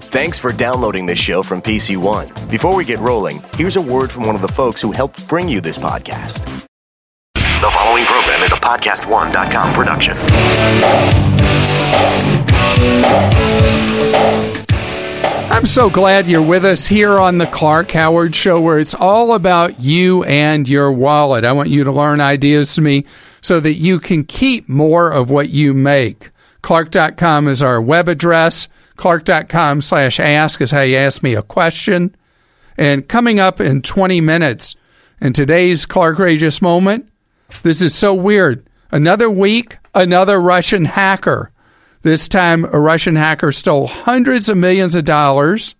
Thanks for downloading this show from PC One. Before we get rolling, here's a word from one of the folks who helped bring you this podcast. The following program is a podcast1.com production. I'm so glad you're with us here on the Clark Howard Show, where it's all about you and your wallet. I want you to learn ideas from me so that you can keep more of what you make. Clark.com is our web address. Clark.com slash ask is how you ask me a question. And coming up in 20 minutes, in today's Clark Clarkrageous moment, this is so weird. Another week, another Russian hacker. This time, a Russian hacker stole hundreds of millions of dollars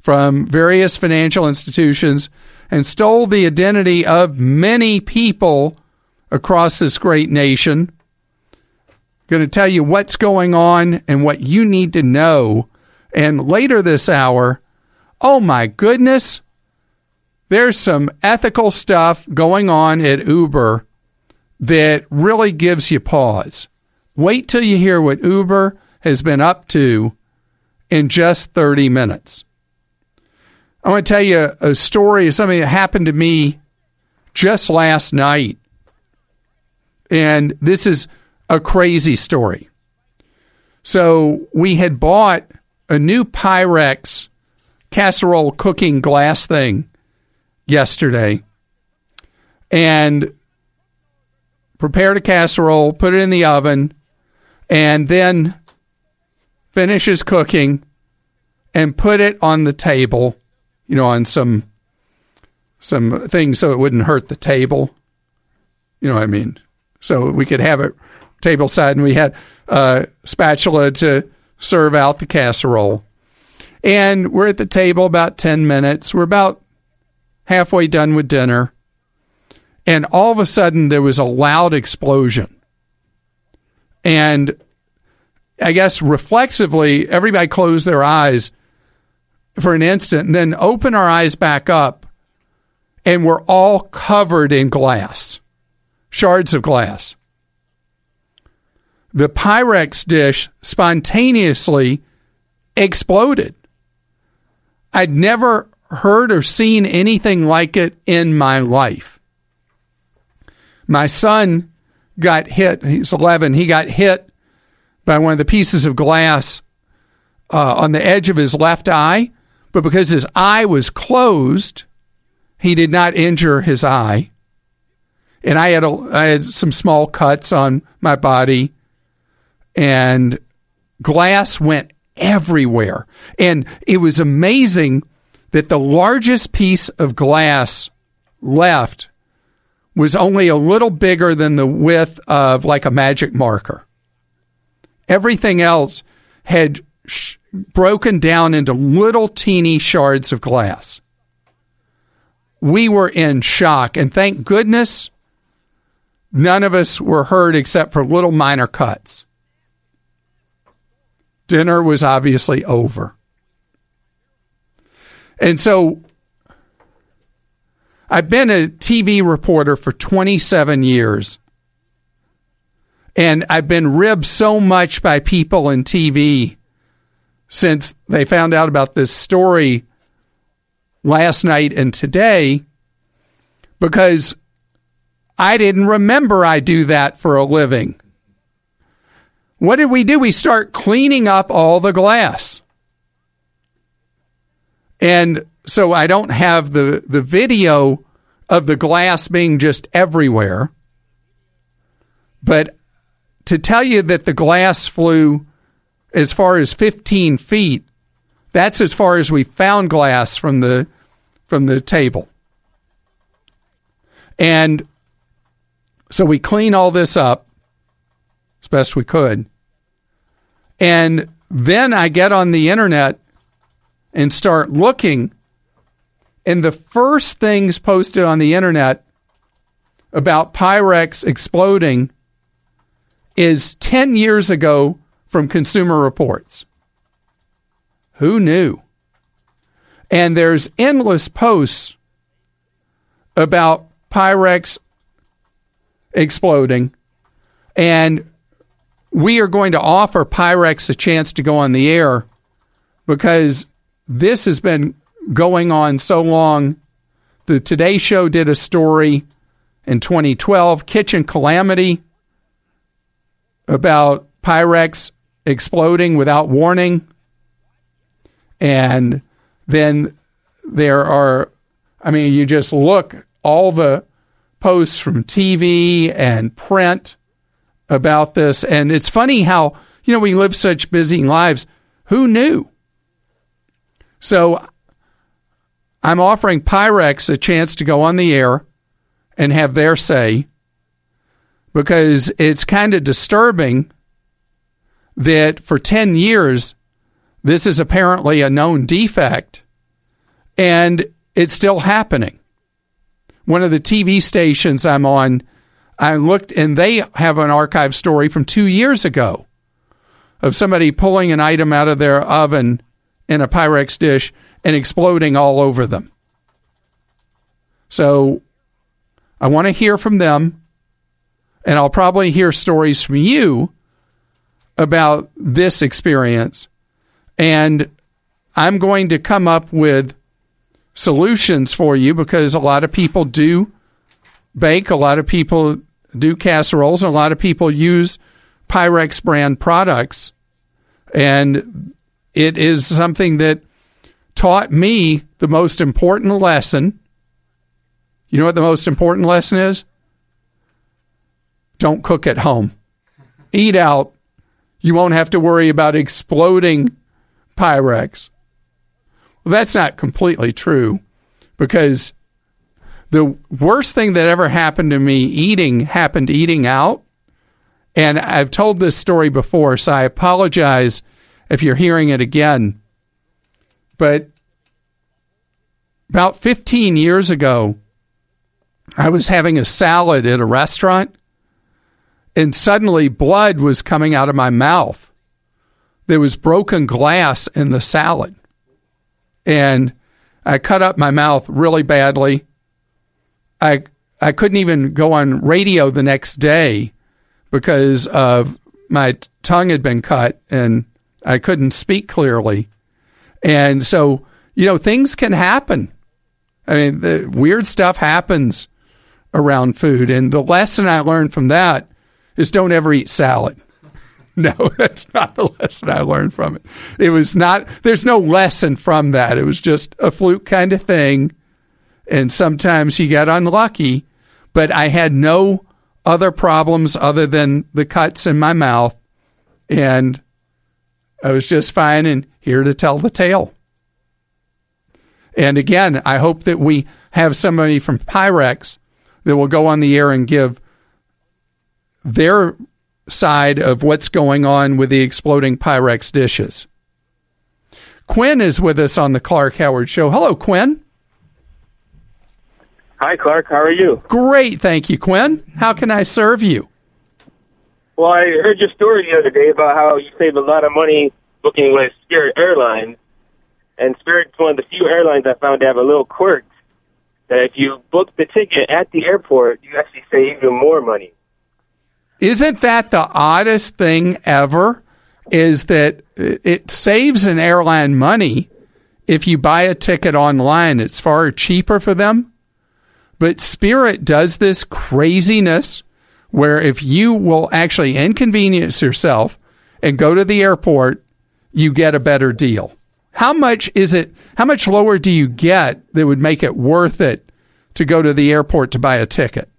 from various financial institutions and stole the identity of many people across this great nation. Going to tell you what's going on and what you need to know. And later this hour, oh my goodness, there's some ethical stuff going on at Uber that really gives you pause. Wait till you hear what Uber has been up to in just 30 minutes. I want to tell you a story of something that happened to me just last night. And this is a crazy story. So, we had bought a new Pyrex casserole cooking glass thing yesterday and prepared a casserole, put it in the oven, and then finishes cooking and put it on the table, you know, on some some things so it wouldn't hurt the table. You know what I mean? So we could have it table side and we had a spatula to serve out the casserole. And we're at the table about 10 minutes. We're about halfway done with dinner. And all of a sudden there was a loud explosion. And I guess reflexively, everybody closed their eyes for an instant and then open our eyes back up. And we're all covered in glass, shards of glass. The Pyrex dish spontaneously exploded. I'd never heard or seen anything like it in my life. My son got hit. He's 11. He got hit by one of the pieces of glass uh, on the edge of his left eye, but because his eye was closed, he did not injure his eye. And I had a, I had some small cuts on my body, and glass went everywhere. And it was amazing that the largest piece of glass left was only a little bigger than the width of like a magic marker. Everything else had sh- broken down into little teeny shards of glass. We were in shock, and thank goodness none of us were hurt except for little minor cuts. Dinner was obviously over. And so I've been a TV reporter for 27 years. And I've been ribbed so much by people in TV since they found out about this story last night and today because I didn't remember I do that for a living. What did we do? We start cleaning up all the glass. And so I don't have the, the video of the glass being just everywhere. But to tell you that the glass flew as far as 15 feet, that's as far as we found glass from the from the table. And so we clean all this up as best we could. And then I get on the internet and start looking. And the first things posted on the internet about Pyrex exploding is 10 years ago from Consumer Reports. Who knew? And there's endless posts about Pyrex exploding. And we are going to offer Pyrex a chance to go on the air because this has been going on so long. The Today Show did a story in 2012, Kitchen Calamity, about Pyrex exploding without warning. And then there are, I mean, you just look, all the posts from TV and print about this. And it's funny how, you know, we live such busy lives. Who knew? So I'm offering Pyrex a chance to go on the air and have their say because it's kind of disturbing that for 10 years, this is apparently a known defect and it's still happening. One of the TV stations I'm on, I looked and they have an archive story from two years ago of somebody pulling an item out of their oven in a Pyrex dish and exploding all over them. So I want to hear from them, and I'll probably hear stories from you about this experience. And I'm going to come up with solutions for you because a lot of people do bake, a lot of people do casseroles, and a lot of people use Pyrex brand products. And it is something that taught me the most important lesson. You know what the most important lesson is? Don't cook at home. Eat out. You won't have to worry about exploding Pyrex. Well, that's not completely true because the worst thing that ever happened to me eating happened eating out. And I've told this story before, so I apologize if you're hearing it again. But about 15 years ago, I was having a salad at a restaurant, and suddenly blood was coming out of my mouth. There was broken glass in the salad. And I cut up my mouth really badly. I I couldn't even go on radio the next day because of my tongue had been cut and I couldn't speak clearly. And so, you know, things can happen. I mean, the weird stuff happens around food. And the lesson I learned from that is don't ever eat salad. No, that's not the lesson I learned from it. It was not, there's no lesson from that. It was just a fluke kind of thing. And sometimes he got unlucky, but I had no other problems other than the cuts in my mouth. And I was just fine and here to tell the tale. And again, I hope that we have somebody from Pyrex that will go on the air and give their side of what's going on with the exploding Pyrex dishes. Quinn is with us on the Clark Howard Show. Hello, Quinn. Hi, Clark. How are you? Great, thank you, Quinn. How can I serve you? Well, I heard your story the other day about how you save a lot of money booking with Spirit Airlines. And Spirit's one of the few airlines I found to have a little quirk that if you book the ticket at the airport, you actually save even more money. Isn't that the oddest thing ever? Is that it saves an airline money if you buy a ticket online. It's far cheaper for them. But Spirit does this craziness where if you will actually inconvenience yourself and go to the airport, you get a better deal. How much is it? How much lower do you get that would make it worth it to go to the airport to buy a ticket?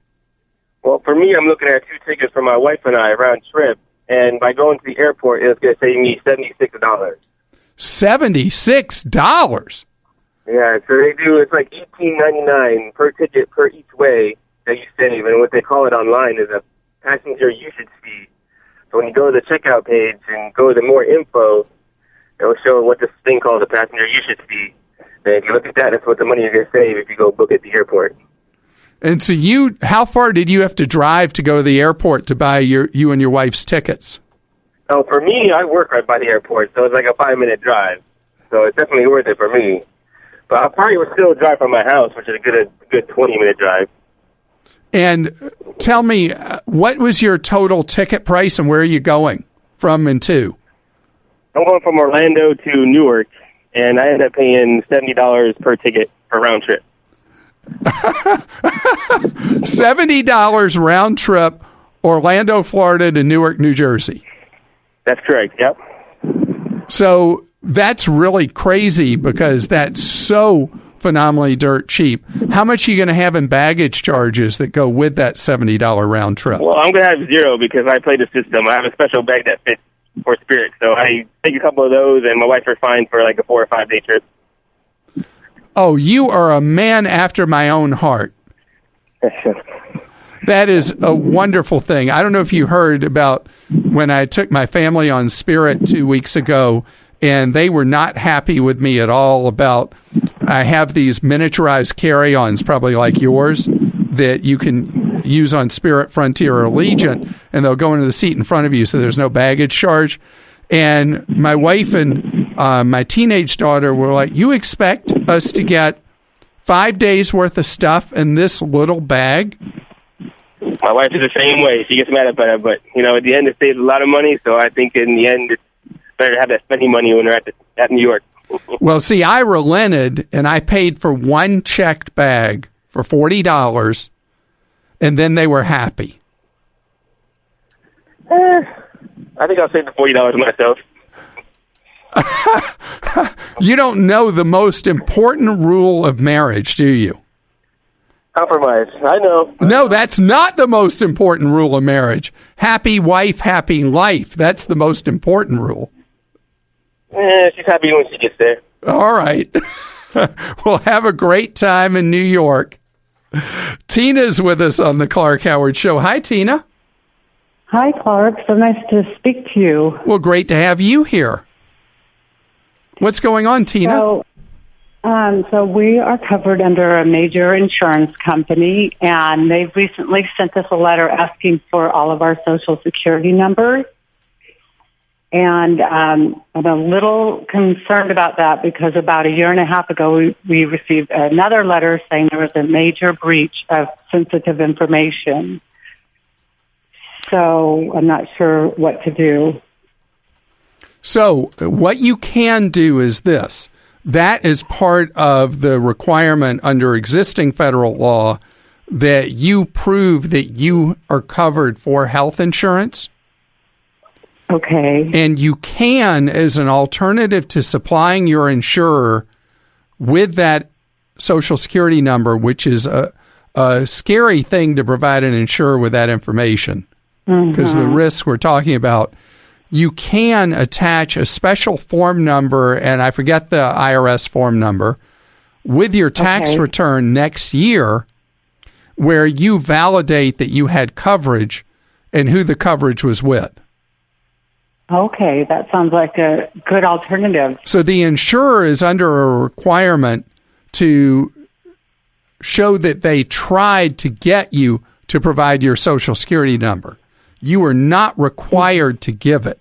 Well, for me, I'm looking at two tickets for my wife and I round trip, and by going to the airport, it's going to save me seventy six dollars. Seventy six dollars. Yeah, so they do. It's like eighteen ninety nine per ticket per each way that you save, and what they call it online is a passenger usage fee. So when you go to the checkout page and go to the more info, it will show what this thing called a passenger usage fee. And if you look at that, that's what the money you're going to save if you go book at the airport. And so you, how far did you have to drive to go to the airport to buy your you and your wife's tickets? Oh, for me, I work right by the airport, so it's like a five minute drive. So it's definitely worth it for me. But I probably would still drive from my house, which is a good a good twenty minute drive. And tell me, uh, what was your total ticket price, and where are you going from and to? I'm going from Orlando to Newark, and I end up paying seventy dollars per ticket per round trip. Seventy dollars round trip, Orlando, Florida to Newark, New Jersey. That's correct. Yep. So that's really crazy because that's so phenomenally dirt cheap. How much are you going to have in baggage charges that go with that seventy dollar round trip? Well, I'm going to have zero because I play the system. I have a special bag that fits for Spirit, so I take a couple of those, and my wife are fine for like a four or five day trip. Oh, you are a man after my own heart. That is a wonderful thing. I don't know if you heard about when I took my family on Spirit two weeks ago, and they were not happy with me at all about. I have these miniaturized carry ons, probably like yours, that you can use on Spirit, Frontier, or Allegiant, and they'll go into the seat in front of you so there's no baggage charge. And my wife and uh, my teenage daughter were like, You expect us to get five days worth of stuff in this little bag? My wife is the same way. She gets mad about it, but you know, at the end, it saves a lot of money. So I think in the end, it's better to have that spending money when they're at the, at New York. Well, see, I relented and I paid for one checked bag for forty dollars, and then they were happy. Eh, I think I'll save the forty dollars myself. You don't know the most important rule of marriage, do you? Compromise. I know. No, that's not the most important rule of marriage. Happy wife, happy life. That's the most important rule. Eh, she's happy when she gets there. All right. well, have a great time in New York. Tina's with us on the Clark Howard Show. Hi, Tina. Hi, Clark. So nice to speak to you. Well, great to have you here. What's going on, Tina? So, um, so we are covered under a major insurance company, and they've recently sent us a letter asking for all of our social security numbers. And um, I'm a little concerned about that because about a year and a half ago, we, we received another letter saying there was a major breach of sensitive information. So I'm not sure what to do. So, what you can do is this that is part of the requirement under existing federal law that you prove that you are covered for health insurance. Okay. And you can, as an alternative to supplying your insurer with that social security number, which is a, a scary thing to provide an insurer with that information mm-hmm. because the risks we're talking about. You can attach a special form number, and I forget the IRS form number, with your tax Okay. return next year, where you validate that you had coverage and who the coverage was with. Okay, that sounds like a good alternative. So the insurer is under a requirement to show that they tried to get you to provide your social security number. You are not required to give it.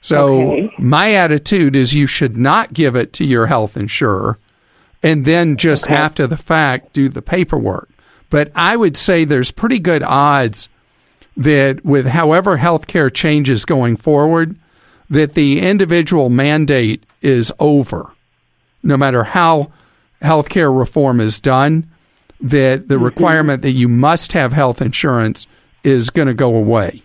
So Okay. my attitude is you should not give it to your health insurer and then just Okay. after the fact do the paperwork. But I would say there's pretty good odds that with however healthcare changes going forward, that the individual mandate is over. No matter how healthcare reform is done, that the requirement that you must have health insurance is going to go away.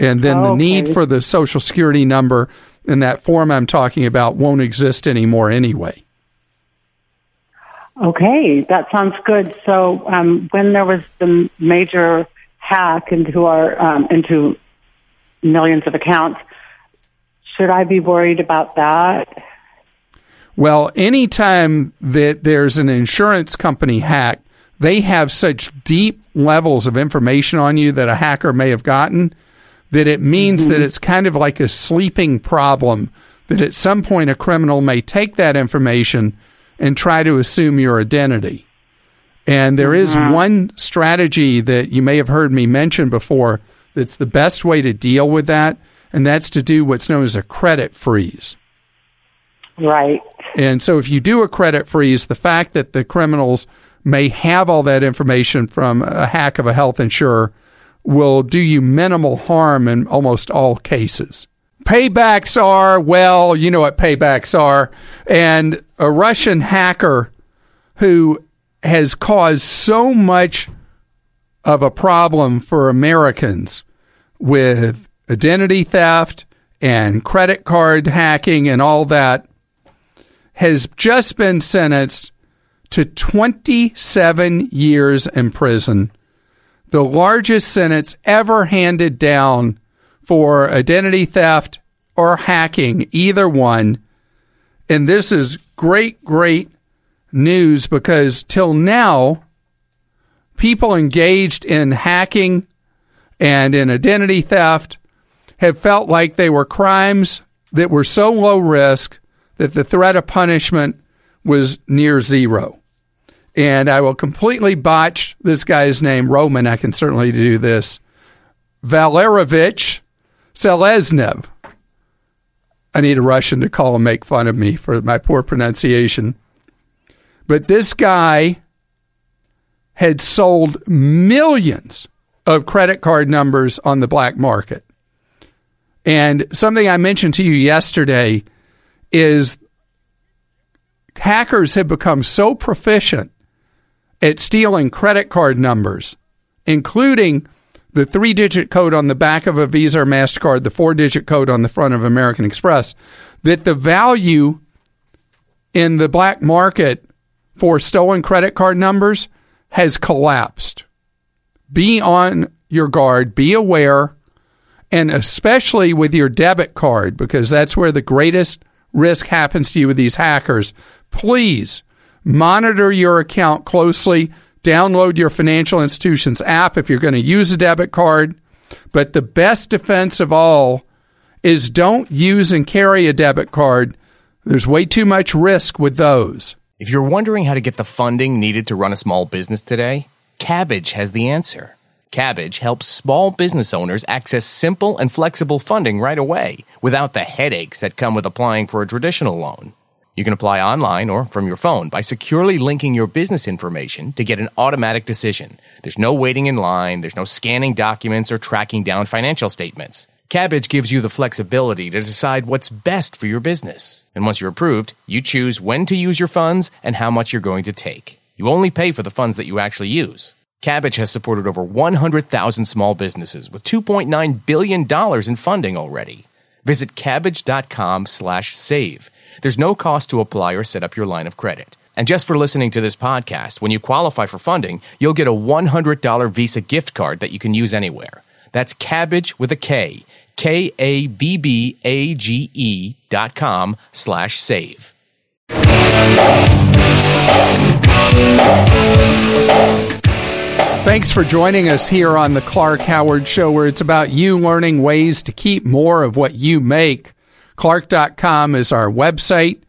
And then the Oh, need okay. for the social security number in that form I'm talking about won't exist anymore anyway. Okay, that sounds good. So, um, when there was the major hack into our um, into millions of accounts, should I be worried about that? Well, anytime that there's an insurance company hack, they have such deep levels of information on you that a hacker may have gotten that it means that it's kind of like a sleeping problem that at some point a criminal may take that information and try to assume your identity. And there is mm-hmm. one strategy that you may have heard me mention before that's the best way to deal with that, and that's to do what's known as a credit freeze. Right. And so if you do a credit freeze, the fact that the criminals may have all that information from a hack of a health insurer will do you minimal harm in almost all cases. Paybacks are, well, you know what paybacks are. And a Russian hacker who has caused so much of a problem for Americans with identity theft and credit card hacking and all that has just been sentenced to 27 years in prison, the largest sentence ever handed down for identity theft or hacking, either one. And this is great, great news because till now, people engaged in hacking and in identity theft have felt like they were crimes that were so low risk that the threat of punishment was near zero and I will completely botch this guy's name. Roman, I can certainly do this. Valerovich Seleznev. I need a Russian to call and make fun of me for my poor pronunciation. But this guy had sold millions of credit card numbers on the black market. And something I mentioned to you yesterday is hackers have become so proficient at stealing credit card numbers, including the three digit code on the back of a Visa or MasterCard, the four digit code on the front of American Express, that the value in the black market for stolen credit card numbers has collapsed. Be on your guard, be aware, and especially with your debit card, because that's where the greatest risk happens to you with these hackers. Please Monitor your account closely. Download your financial institution's app if you're going to use a debit card. But the best defense of all is don't use and carry a debit card. There's way too much risk with those. If you're wondering how to get the funding needed to run a small business today, Kabbage has the answer. Kabbage helps small business owners access simple and flexible funding right away without the headaches that come with applying for a traditional loan. You can apply online or from your phone by securely linking your business information to get an automatic decision. There's no waiting in line, there's no scanning documents or tracking down financial statements. Kabbage gives you the flexibility to decide what's best for your business. And once you're approved, you choose when to use your funds and how much you're going to take. You only pay for the funds that you actually use. Kabbage has supported over 100,000 small businesses with $2.9 billion in funding already. Visit kabbage.com slash save there's no cost to apply or set up your line of credit. And just for listening to this podcast, when you qualify for funding, you'll get a $100 Visa gift card that you can use anywhere. That's cabbage with a K. K-A-B-B-A-G-E dot com slash save. Thanks for joining us here on the Clark Howard Show, where it's about you learning ways to keep more of what you make. Clark.com is our website.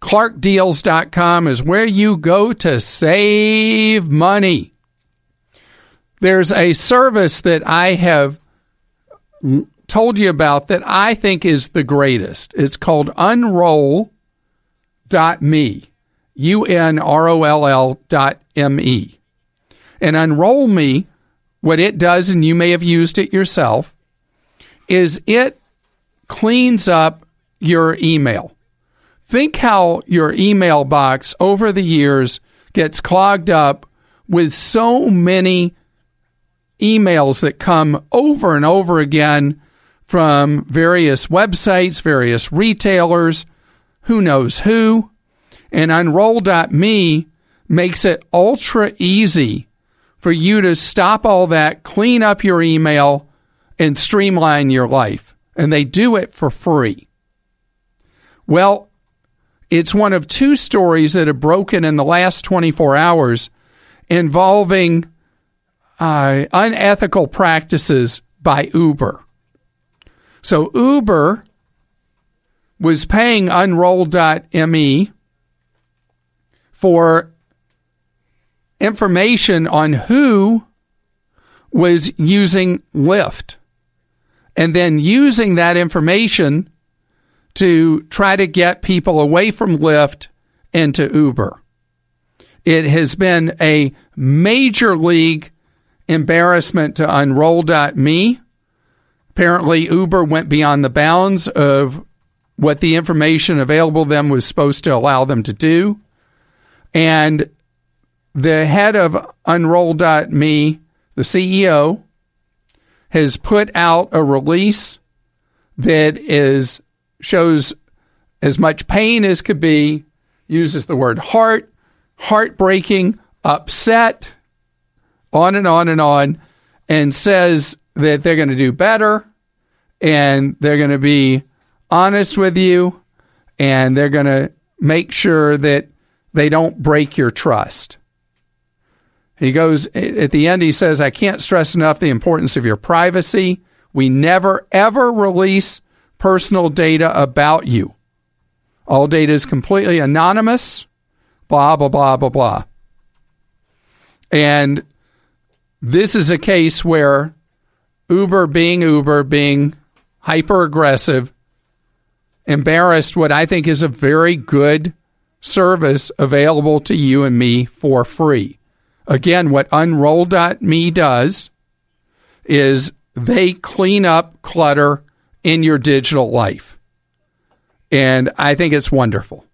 ClarkDeals.com is where you go to save money. There's a service that I have told you about that I think is the greatest. It's called Unroll.me. U N R O L L dot M E. And Unroll Me, what it does, and you may have used it yourself, is it cleans up your email. Think how your email box over the years gets clogged up with so many emails that come over and over again from various websites, various retailers, who knows who. And Unroll.me makes it ultra easy for you to stop all that, clean up your email, and streamline your life and they do it for free. Well, it's one of two stories that have broken in the last 24 hours involving uh, unethical practices by Uber. So Uber was paying Unroll.me for information on who was using Lyft and then using that information to try to get people away from Lyft into Uber. It has been a major league embarrassment to Unroll.me. apparently Uber went beyond the bounds of what the information available to them was supposed to allow them to do. And the head of Unroll.me, the CEO, has put out a release that is shows as much pain as could be, uses the word heart, heartbreaking, upset, on and on and on, and says that they're going to do better and they're going to be honest with you and they're going to make sure that they don't break your trust. He goes at the end, he says, I can't stress enough the importance of your privacy. We never, ever release personal data about you. All data is completely anonymous, blah, blah, blah, blah, blah. And this is a case where Uber, being Uber, being hyper aggressive, embarrassed what I think is a very good service available to you and me for free. Again, what Unroll.me does is they clean up clutter in your digital life. And I think it's wonderful.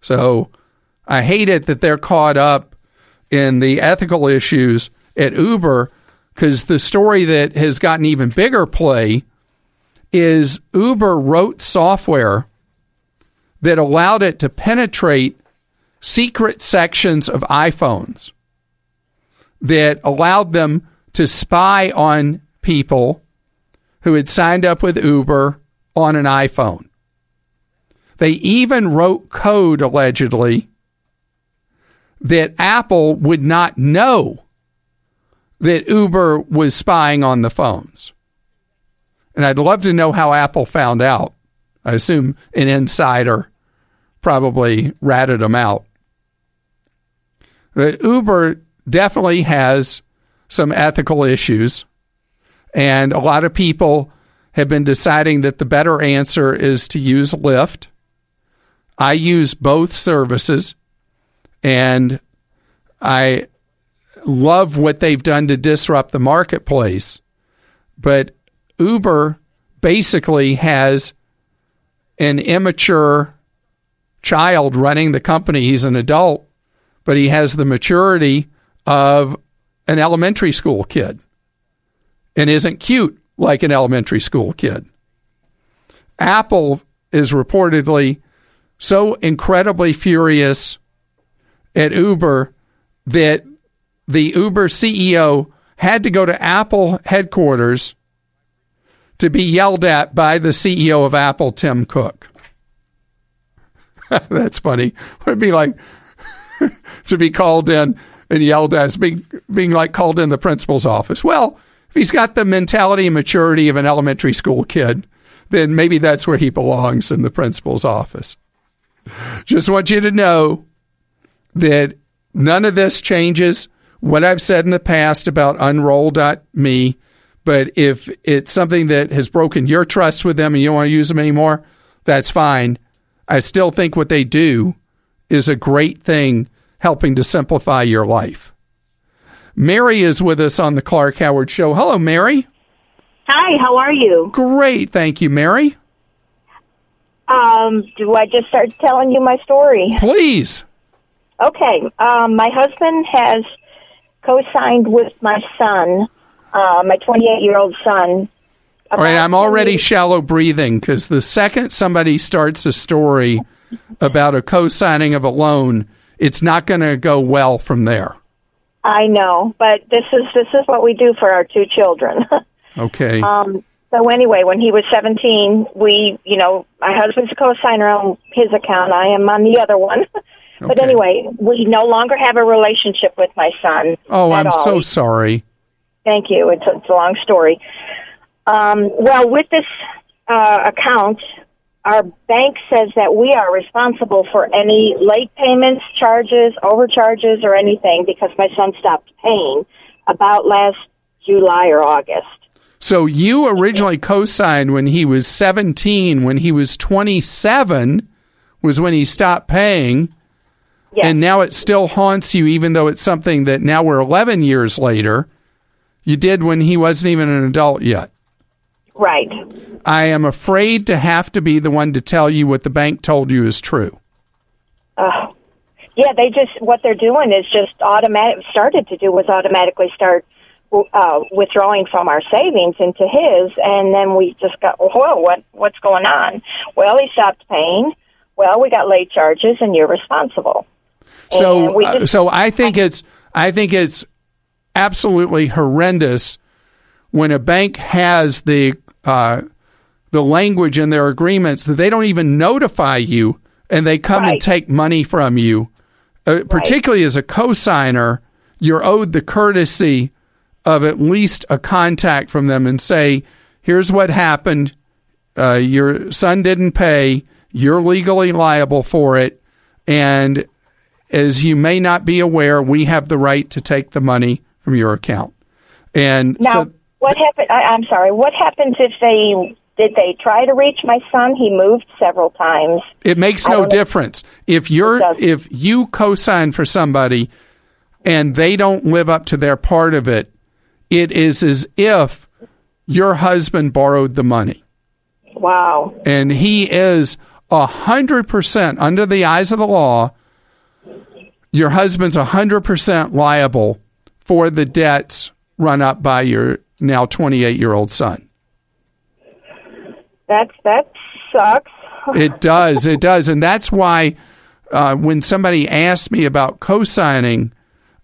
So I hate it that they're caught up in the ethical issues at Uber because the story that has gotten even bigger play is Uber wrote software that allowed it to penetrate secret sections of iPhones that allowed them to spy on people who had signed up with Uber on an iPhone. They even wrote code allegedly that Apple would not know that Uber was spying on the phones. And I'd love to know how Apple found out. I assume an insider probably ratted them out. But Uber definitely has some ethical issues, and a lot of people have been deciding that the better answer is to use Lyft. I use both services, and I love what they've done to disrupt the marketplace. But Uber basically has an immature child running the company. He's an adult, but he has the maturity of an elementary school kid and isn't cute like an elementary school kid. Apple is reportedly so incredibly furious at Uber that the Uber CEO had to go to Apple headquarters to be yelled at by the CEO of Apple, Tim Cook. That's funny. It'd be like to be called in and yelled at as being, being like called in the principal's office. Well, if he's got the mentality and maturity of an elementary school kid, then maybe that's where he belongs in the principal's office. Just want you to know that none of this changes what I've said in the past about unroll.me. But if it's something that has broken your trust with them and you don't want to use them anymore, that's fine. I still think what they do is a great thing helping to simplify your life. Mary is with us on the Clark Howard Show. Hello, Mary. Hi, how are you? Great, thank you, Mary. Um, do I just start telling you my story? Please. Okay. Um, my husband has co-signed with my son, uh, my 28-year-old son. All right, I'm already shallow breathing because the second somebody starts a story about a co-signing of a loan, it's not going to go well from there. I know, but this is this is what we do for our two children. okay. Um, so anyway, when he was 17, we, you know, my husband's a co-signer on his account. I am on the other one. but anyway, we no longer have a relationship with my son. oh, I'm all. so sorry. Thank you. It's a, it's a long story. Um, well, with this uh, account, our bank says that we are responsible for any late payments, charges, overcharges, or anything because my son stopped paying about last July or August. So you originally co-signed when he was 17. When he was 27 was when he stopped paying. Yes. And now it still haunts you, even though it's something that now we're 11 years later, you did when he wasn't even an adult yet. Right. I am afraid to have to be the one to tell you what the bank told you is true. Uh, yeah, they just what they're doing is just automatic. Started to do was automatically start uh, withdrawing from our savings into his, and then we just got whoa, what what's going on? Well, he stopped paying. Well, we got late charges, and you're responsible. So, uh, so I think it's I think it's absolutely horrendous when a bank has the uh, the language in their agreements that they don't even notify you and they come right. and take money from you. Uh, particularly right. as a cosigner, you're owed the courtesy of at least a contact from them and say, "Here's what happened. Uh, your son didn't pay. You're legally liable for it, and as you may not be aware, we have the right to take the money from your account." And now, so, what happened? I, I'm sorry. What happens if they did they try to reach my son? He moved several times. It makes no difference. If you're if you co-sign for somebody and they don't live up to their part of it, it is as if your husband borrowed the money. Wow. And he is a hundred percent under the eyes of the law. Your husband's a hundred percent liable for the debts run up by your now 28 year old son. That's that sucks. it does. It does, and that's why uh, when somebody asks me about co-signing,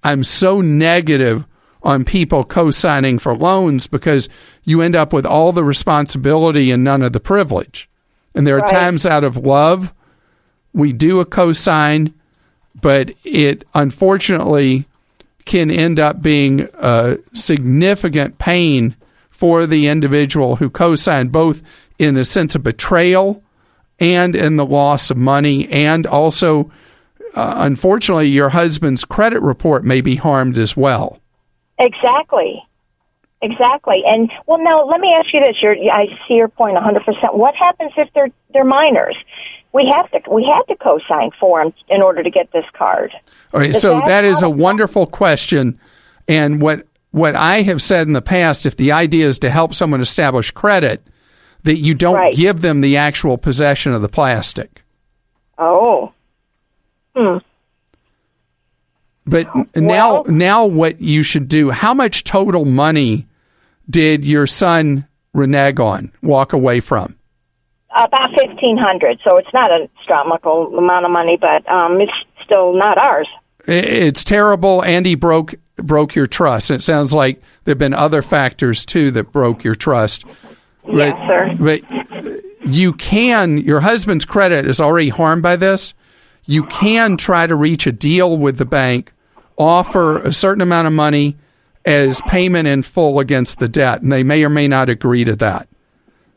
I'm so negative on people co-signing for loans because you end up with all the responsibility and none of the privilege. And there are right. times out of love we do a co-sign, but it unfortunately can end up being a significant pain for the individual who co-signed, both in a sense of betrayal and in the loss of money, and also, uh, unfortunately, your husband's credit report may be harmed as well. Exactly. Exactly. And well, now let me ask you this: You're, I see your point point 100. percent What happens if they're they're minors? We have to we had to co-sign for them in order to get this card. All right. So that, that is a wonderful question, and what what I have said in the past, if the idea is to help someone establish credit, that you don't right. give them the actual possession of the plastic. Oh. Hmm. But well, now, now what you should do? How much total money did your son renege on, walk away from? About fifteen hundred. So it's not a astronomical amount of money, but um, it's still not ours. It's terrible. Andy broke broke your trust. It sounds like there've been other factors too that broke your trust. Yes, sir. But you can. Your husband's credit is already harmed by this. You can try to reach a deal with the bank offer a certain amount of money as payment in full against the debt, and they may or may not agree to that.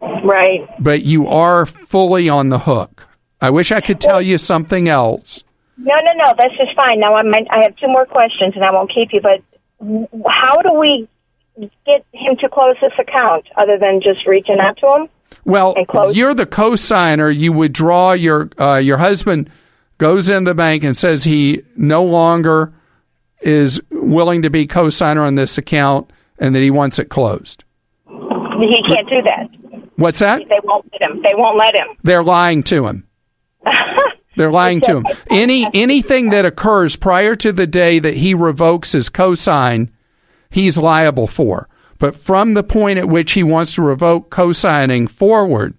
Right. But you are fully on the hook. I wish I could tell you something else. No, no, no. This is fine. Now I'm, I have two more questions, and I won't keep you. But how do we get him to close this account other than just reaching out to him? Well, you're the co-signer. You withdraw your uh, your husband goes in the bank and says he no longer is willing to be co-signer on this account and that he wants it closed. He can't do that. What's that? They won't let him. They won't let him. They're lying to him. They're lying to him. Any anything that occurs prior to the day that he revokes his cosign, he's liable for. But from the point at which he wants to revoke cosigning forward,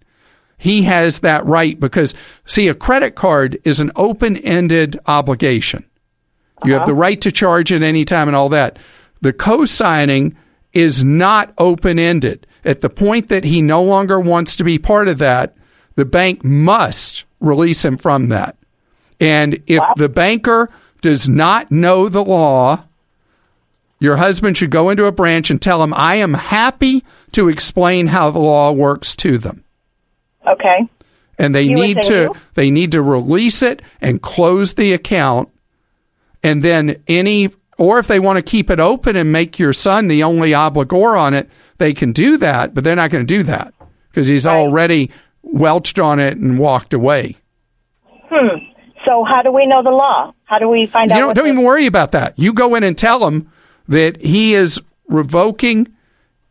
he has that right because see a credit card is an open-ended obligation. You uh-huh. have the right to charge at any time and all that. The co signing is not open ended. At the point that he no longer wants to be part of that, the bank must release him from that. And if wow. the banker does not know the law, your husband should go into a branch and tell him, I am happy to explain how the law works to them. Okay. And they you need to they need to release it and close the account and then any or if they want to keep it open and make your son the only obligor on it, they can do that, but they're not going to do that because he's right. already welched on it and walked away. Hmm. So how do we know the law? How do we find you out? Don't, don't even worry about that. You go in and tell him that he is revoking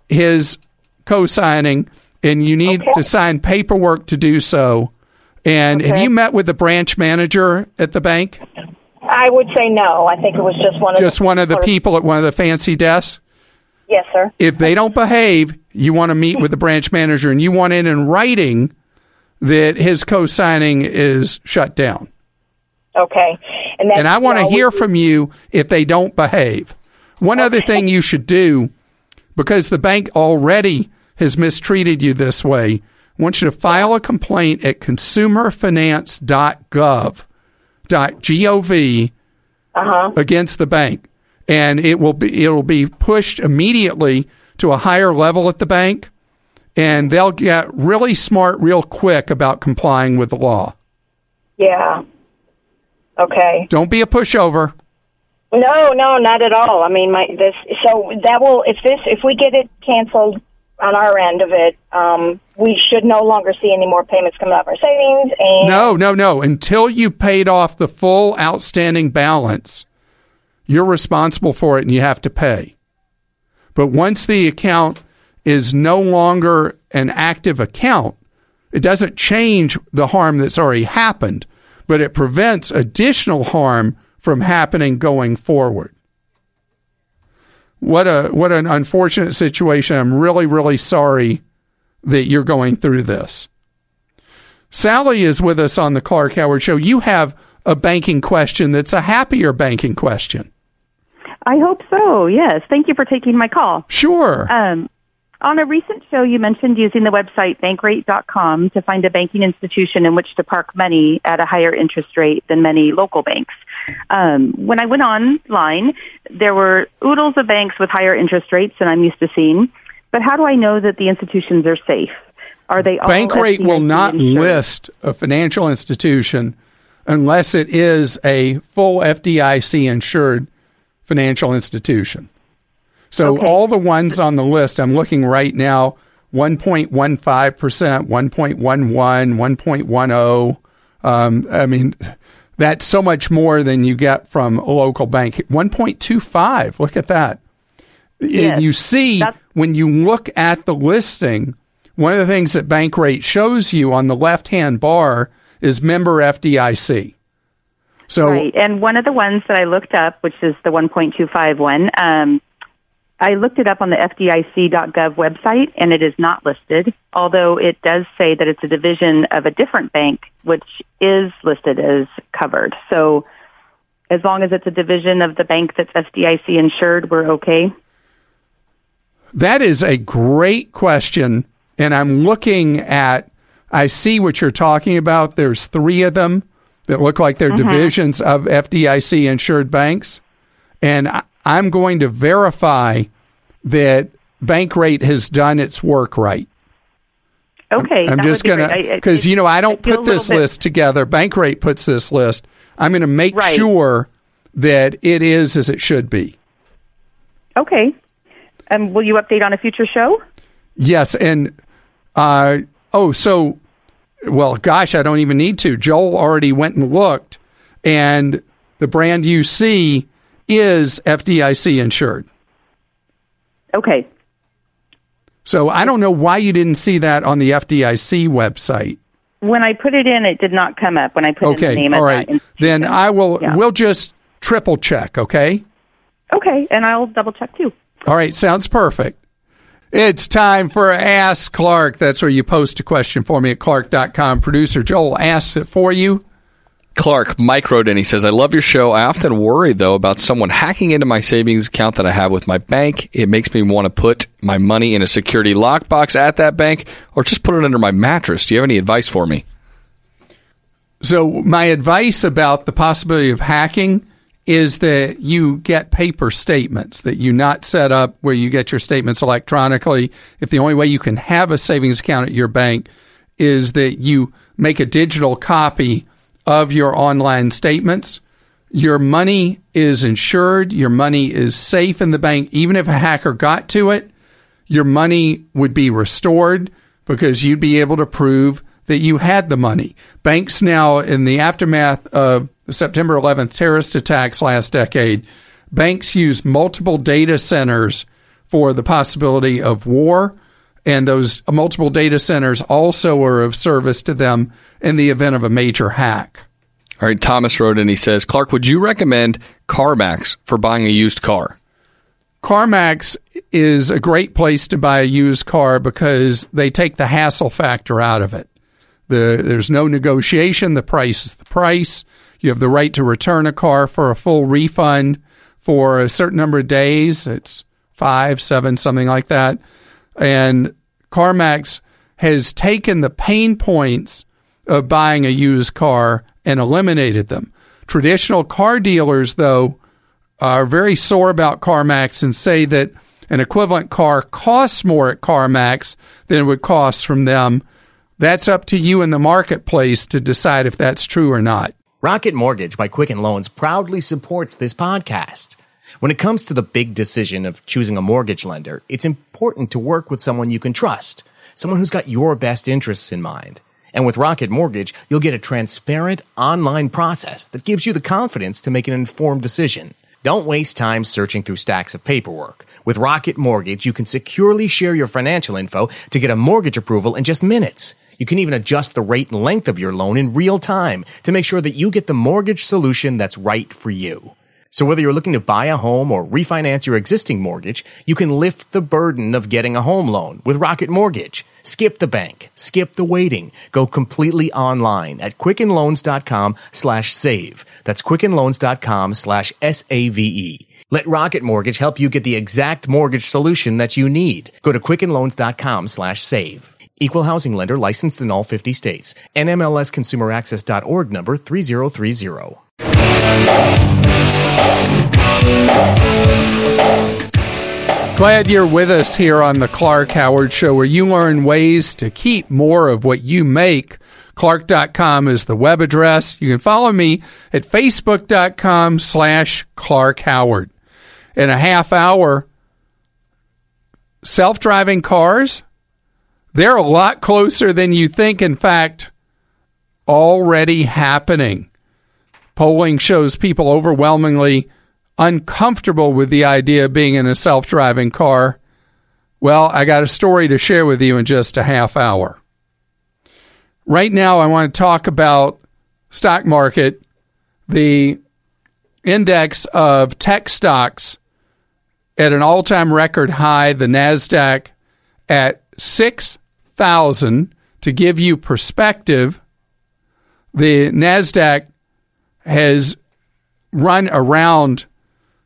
his co-signing and you need Okay. to sign paperwork to do so. And have you met with the branch manager at the bank? I would say no. I think it was just one of Just the, one of the people at one of the fancy desks? Yes, sir. If they don't behave, you want to meet with the branch manager and you want it in writing that his co signing is shut down. Okay. And, that's And I want to hear from you if they don't behave. One other thing you should do, because the bank already has mistreated you this way, I want you to file a complaint at consumerfinance.gov.gov Uh-huh. against the bank. And it will be it'll be pushed immediately to a higher level at the bank and they'll get really smart real quick about complying with the law. Yeah. Okay. Don't be a pushover. No, no, not at all. I mean, my this so that will if this if we get it canceled on our end of it, um, we should no longer see any more payments coming out of our savings. And No, no, no. Until you paid off the full outstanding balance, you're responsible for it and you have to pay. But once the account is no longer an active account, it doesn't change the harm that's already happened, but it prevents additional harm from happening going forward. What a what an unfortunate situation. I'm really really sorry that you're going through this. Sally is with us on the Clark Howard Show. You have a banking question that's a happier banking question. I hope so. Yes. Thank you for taking my call. Sure. Um, on a recent show, you mentioned using the website bankrate.com to find a banking institution in which to park money at a higher interest rate than many local banks. Um, when I went online, there were oodles of banks with higher interest rates than I'm used to seeing. But how do I know that the institutions are safe? Are they all Bankrate will not insured? list a financial institution unless it is a full FDIC insured financial institution. So Okay. all the ones on the list, I'm looking right now 1.15%, 1.11, 1.10. Um, I mean, that's so much more than you get from a local bank. 1.25. Look at that. Yes. And you see That's- when you look at the listing, one of the things that Bankrate shows you on the left hand bar is member FDIC. So Right. And one of the ones that I looked up, which is the 1.25 one, um, I looked it up on the FDIC.gov website, and it is not listed, although it does say that it's a division of a different bank, which is listed as covered. So as long as it's a division of the bank that's FDIC insured, we're okay. That is a great question. And I'm looking at, I see what you're talking about. There's three of them that look like they're mm-hmm. divisions of FDIC insured banks. And I- I'm going to verify that Bankrate has done its work right. Okay. I'm that just going to, I- I- because, you know, I I don't feel put this bit- list together. Bankrate puts this list. I'm going to make Right. sure that it is as it should be. Okay. Um, will you update on a future show? Yes, and uh, oh, so well, gosh, I don't even need to. Joel already went and looked, and the brand you see is FDIC insured. Okay. So I don't know why you didn't see that on the FDIC website. When I put it in, it did not come up. When I put in the name all of right. that Then. I will. Yeah. We'll just triple check. Okay. Okay, and I'll double check too. All right, sounds perfect. It's time for Ask Clark. That's where you post a question for me at clark.com. Producer Joel asks it for you. Clark, Mike wrote in. He says, I love your show. I often worry, though, about someone hacking into my savings account that I have with my bank. It makes me want to put my money in a security lockbox at that bank or just put it under my mattress. Do you have any advice for me? So, my advice about the possibility of hacking is that you get paper statements, that you not set up where you get your statements electronically. If the only way you can have a savings account at your bank is that you make a digital copy of your online statements, your money is insured, your money is safe in the bank. Even if a hacker got to it, your money would be restored because you'd be able to prove that you had the money. Banks now, in the aftermath of the September 11th terrorist attacks last decade, banks use multiple data centers for the possibility of war And those multiple data centers also are of service to them in the event of a major hack. All right, Thomas wrote and he says, Clark, would you recommend CarMax for buying a used car? CarMax is a great place to buy a used car because they take the hassle factor out of it. The, there's no negotiation. The price is the price. You have the right to return a car for a full refund for a certain number of days. It's five, seven, something like that. And CarMax has taken the pain points of buying a used car and eliminated them. Traditional car dealers, though, are very sore about CarMax and say that an equivalent car costs more at CarMax than it would cost from them. That's up to you in the marketplace to decide if that's true or not. Rocket Mortgage by Quicken Loans proudly supports this podcast. When it comes to the big decision of choosing a mortgage lender, it's important to work with someone you can trust, someone who's got your best interests in mind. And with Rocket Mortgage, you'll get a transparent online process that gives you the confidence to make an informed decision. Don't waste time searching through stacks of paperwork. With Rocket Mortgage, you can securely share your financial info to get a mortgage approval in just minutes. You can even adjust the rate and length of your loan in real time to make sure that you get the mortgage solution that's right for you. So whether you're looking to buy a home or refinance your existing mortgage, you can lift the burden of getting a home loan with Rocket Mortgage. Skip the bank, skip the waiting, go completely online at quickenloans.com slash save. That's quickenloans.com slash S-A-V-E. Let Rocket Mortgage help you get the exact mortgage solution that you need. Go to quickenloans.com slash save. Equal housing lender licensed in all 50 states. NMLSconsumeraccess.org number 3030. Glad you're with us here on the Clark Howard Show, where you learn ways to keep more of what you make. Clark.com is the web address. You can follow me at Facebook.com slash Clark Howard. In a half hour, self driving cars, they're a lot closer than you think. In fact, already happening. Polling shows people overwhelmingly uncomfortable with the idea of being in a self driving car, well, I got a story to share with you in just a half hour. Right now, I want to talk about stock market, the index of tech stocks at an all time record high, the NASDAQ at 6,000. To give you perspective, the NASDAQ has run around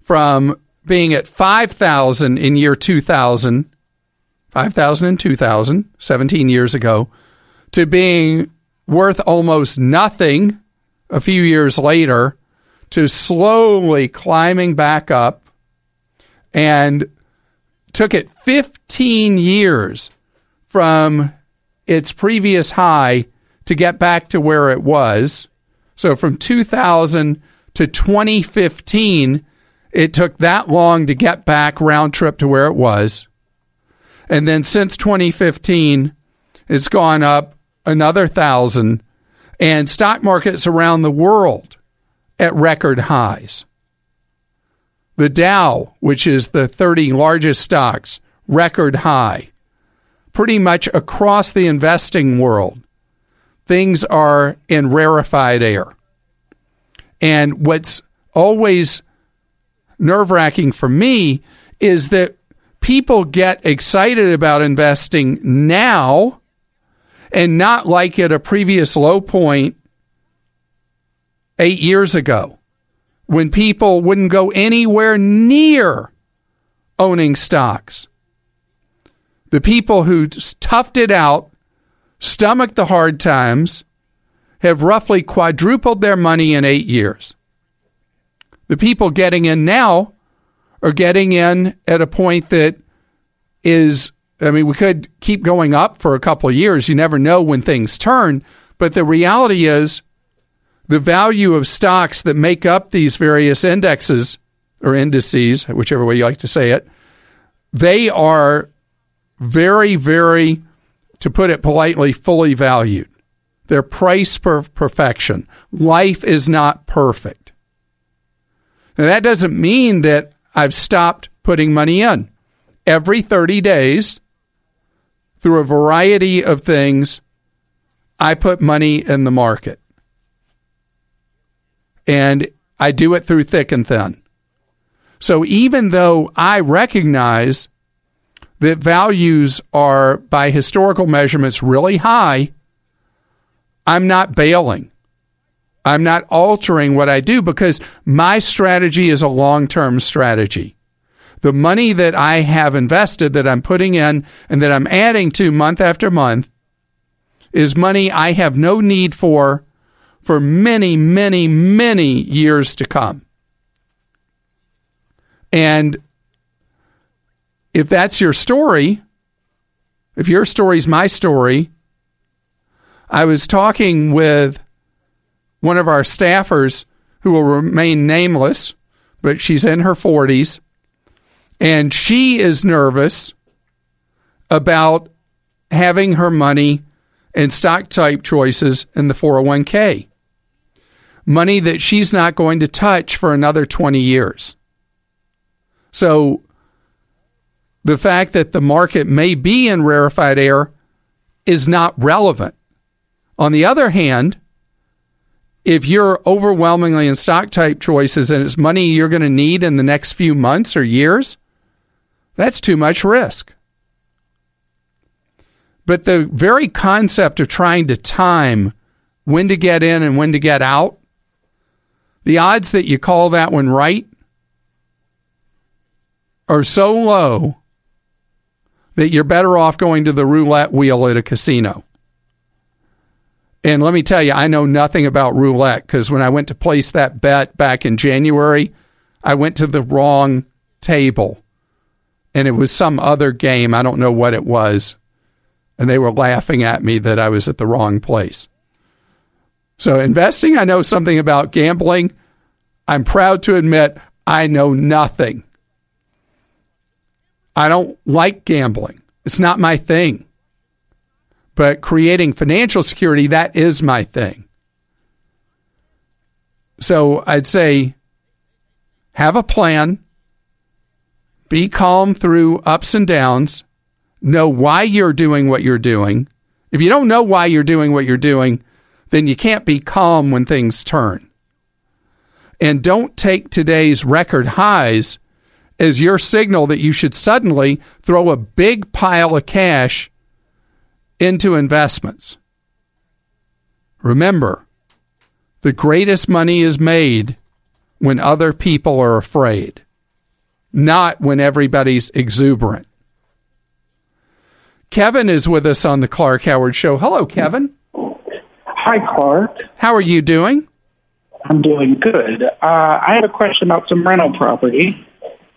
from being at 5,000 in year 2000, 5,000 and 2000, 17 years ago, to being worth almost nothing a few years later, to slowly climbing back up and took it 15 years from its previous high to get back to where it was. So from 2000 to 2015, it took that long to get back round trip to where it was. And then since 2015, it's gone up another thousand, and stock markets around the world at record highs. The Dow, which is the 30 largest stocks, record high. Pretty much across the investing world, things are in rarefied air. And what's always nerve wracking for me is that people get excited about investing now and not like at a previous low point eight years ago when people wouldn't go anywhere near owning stocks. The people who toughed it out, stomached the hard times, have roughly quadrupled their money in eight years. The people getting in now are getting in at a point that is, I mean, we could keep going up for a couple of years. You never know when things turn. But the reality is the value of stocks that make up these various indexes or indices, whichever way you like to say it, they are very, very, to put it politely, fully valued. They're priced for perfection. Life is not perfect. Now, that doesn't mean that I've stopped putting money in. Every 30 days, through a variety of things, I put money in the market. And I do it through thick and thin. So even though I recognize that values are, by historical measurements, really high, I'm not bailing. I'm not altering what I do because my strategy is a long term strategy. The money that I have invested, that I'm putting in, and that I'm adding to month after month is money I have no need for for many, many, many years to come. And if that's your story, if your story is my story, I was talking with one of our staffers who will remain nameless, but she's in her 40s, and she is nervous about having her money and stock type choices in the 401k. Money that she's not going to touch for another 20 years. So the fact that the market may be in rarefied air is not relevant. On the other hand, if you're overwhelmingly in stock type choices and it's money you're going to need in the next few months or years, that's too much risk. But the very concept of trying to time when to get in and when to get out, the odds that you call that one right are so low that you're better off going to the roulette wheel at a casino. And let me tell you, I know nothing about roulette because when I went to place that bet back in January, I went to the wrong table. And it was some other game. I don't know what it was. And they were laughing at me that I was at the wrong place. So, investing, I know something about gambling. I'm proud to admit I know nothing. I don't like gambling. It's not my thing. But creating financial security, that is my thing. So I'd say have a plan, be calm through ups and downs, know why you're doing what you're doing. If you don't know why you're doing what you're doing, then you can't be calm when things turn. And don't take today's record highs as your signal that you should suddenly throw a big pile of cash into investments. Remember, the greatest money is made when other people are afraid, not when everybody's exuberant. Kevin is with us on the Clark Howard Show. Hello, Kevin. Hi, Clark. How are you doing? I'm doing good. Uh, I have a question about some rental property.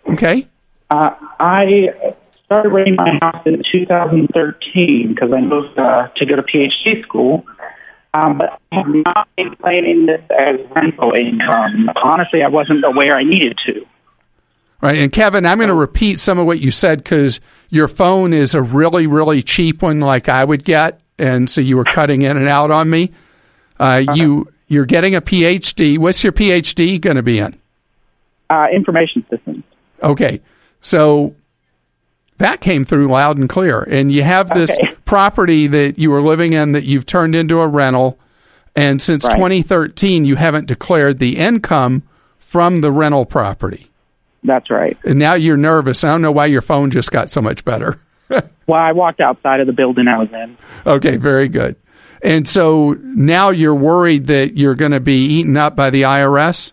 Okay. Uh, I started renting my house in 2013 because I moved uh, to go to PhD school. Um, but I have not been claiming this as rental income. Honestly, I wasn't aware I needed to. Right. And Kevin, I'm going to repeat some of what you said because your phone is a really, really cheap one like I would get. And so you were cutting in and out on me. Uh, uh-huh. You, you're getting a PhD. What's your PhD going to be in? Uh, information systems. Okay. So that came through loud and clear. And you have this okay. property that you were living in that you've turned into a rental. And since right. 2013, you haven't declared the income from the rental property. That's right. And now you're nervous. I don't know why your phone just got so much better. well, I walked outside of the building I was in. Okay, very good. And so now you're worried that you're going to be eaten up by the IRS?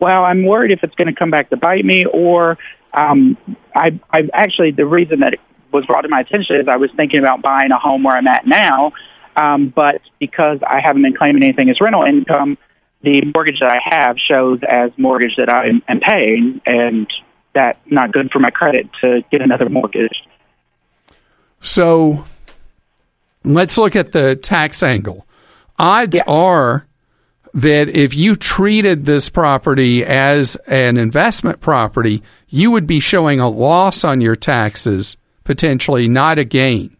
Well, I'm worried if it's going to come back to bite me, or um, I, I actually the reason that it was brought to my attention is I was thinking about buying a home where I'm at now, um, but because I haven't been claiming anything as rental income, the mortgage that I have shows as mortgage that I am paying, and that's not good for my credit to get another mortgage. So let's look at the tax angle. Odds yeah. are that if you treated this property as an investment property, you would be showing a loss on your taxes, potentially, not a gain.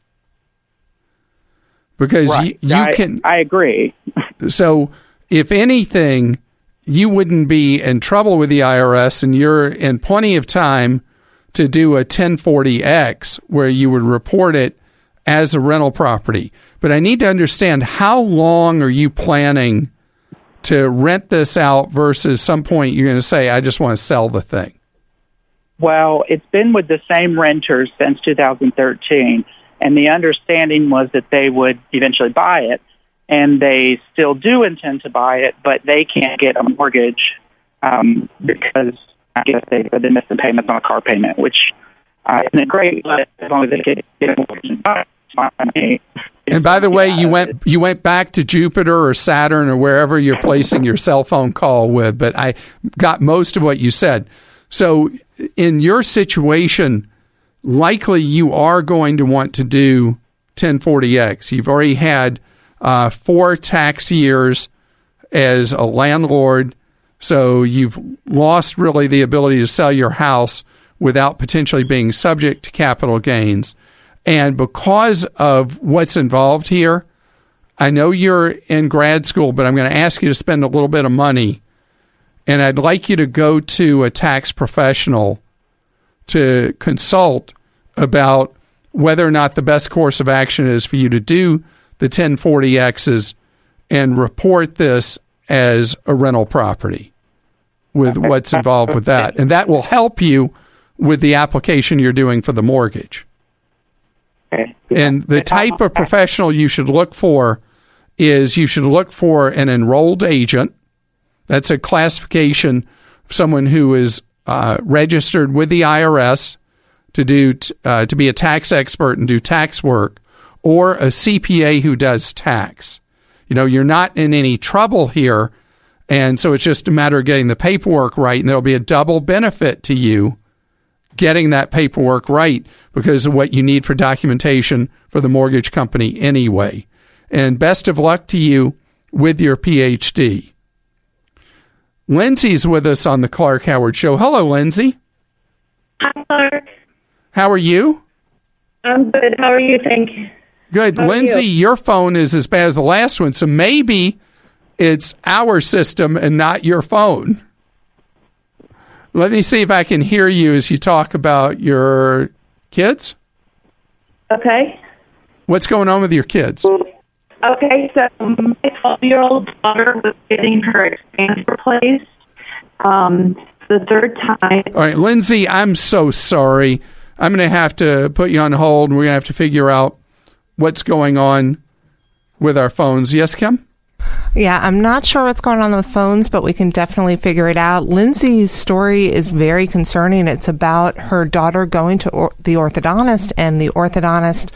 Because right. you, you I, can. I agree. so, if anything, you wouldn't be in trouble with the IRS, and you're in plenty of time to do a 1040X where you would report it as a rental property. But I need to understand how long are you planning to rent this out versus some point you're going to say, I just want to sell the thing? Well, it's been with the same renters since 2013, and the understanding was that they would eventually buy it, and they still do intend to buy it, but they can't get a mortgage um, because I guess they they missed the payments on a car payment, which uh, isn't great, but as long as they can get a mortgage and buy it, it's fine. And by the way, you went you went back to Jupiter or Saturn or wherever you're placing your cell phone call with, but I got most of what you said. So in your situation, likely you are going to want to do 1040X. You've already had uh, four tax years as a landlord, so you've lost really the ability to sell your house without potentially being subject to capital gains. And because of what's involved here, I know you're in grad school, but I'm going to ask you to spend a little bit of money. And I'd like you to go to a tax professional to consult about whether or not the best course of action is for you to do the 1040Xs and report this as a rental property with what's involved with that. And that will help you with the application you're doing for the mortgage. And the type of professional you should look for is you should look for an enrolled agent. That's a classification of someone who is uh, registered with the IRS to do uh, to be a tax expert and do tax work, or a CPA who does tax. You know, you're not in any trouble here, and so it's just a matter of getting the paperwork right, and there'll be a double benefit to you getting that paperwork right because of what you need for documentation for the mortgage company anyway. And best of luck to you with your PhD. Lindsay's with us on the Clark Howard Show. Hello, Lindsay. Hi, Clark. How are you? I'm good. How are you? Thank you. Good. How Lindsay, you? your phone is as bad as the last one, so maybe it's our system and not your phone. Let me see if I can hear you as you talk about your kids. Okay. What's going on with your kids? Okay, so my 12 year old daughter was getting her exams replaced. Um, the third time. All right, Lindsay, I'm so sorry. I'm going to have to put you on hold and we're going to have to figure out what's going on with our phones. Yes, Kim? Yeah, I'm not sure what's going on with phones, but we can definitely figure it out. Lindsay's story is very concerning. It's about her daughter going to or- the orthodontist and the orthodontist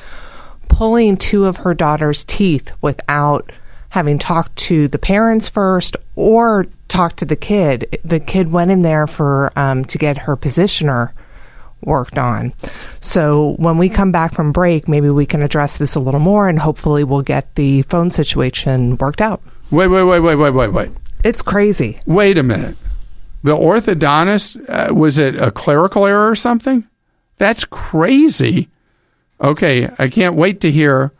pulling two of her daughter's teeth without having talked to the parents first or talked to the kid. The kid went in there for um, to get her positioner worked on. So when we come back from break, maybe we can address this a little more and hopefully we'll get the phone situation worked out. Wait, wait, wait, wait, wait, wait, wait. It's crazy. Wait a minute. The orthodontist, uh, was it a clerical error or something? That's crazy. Okay, I can't wait to hear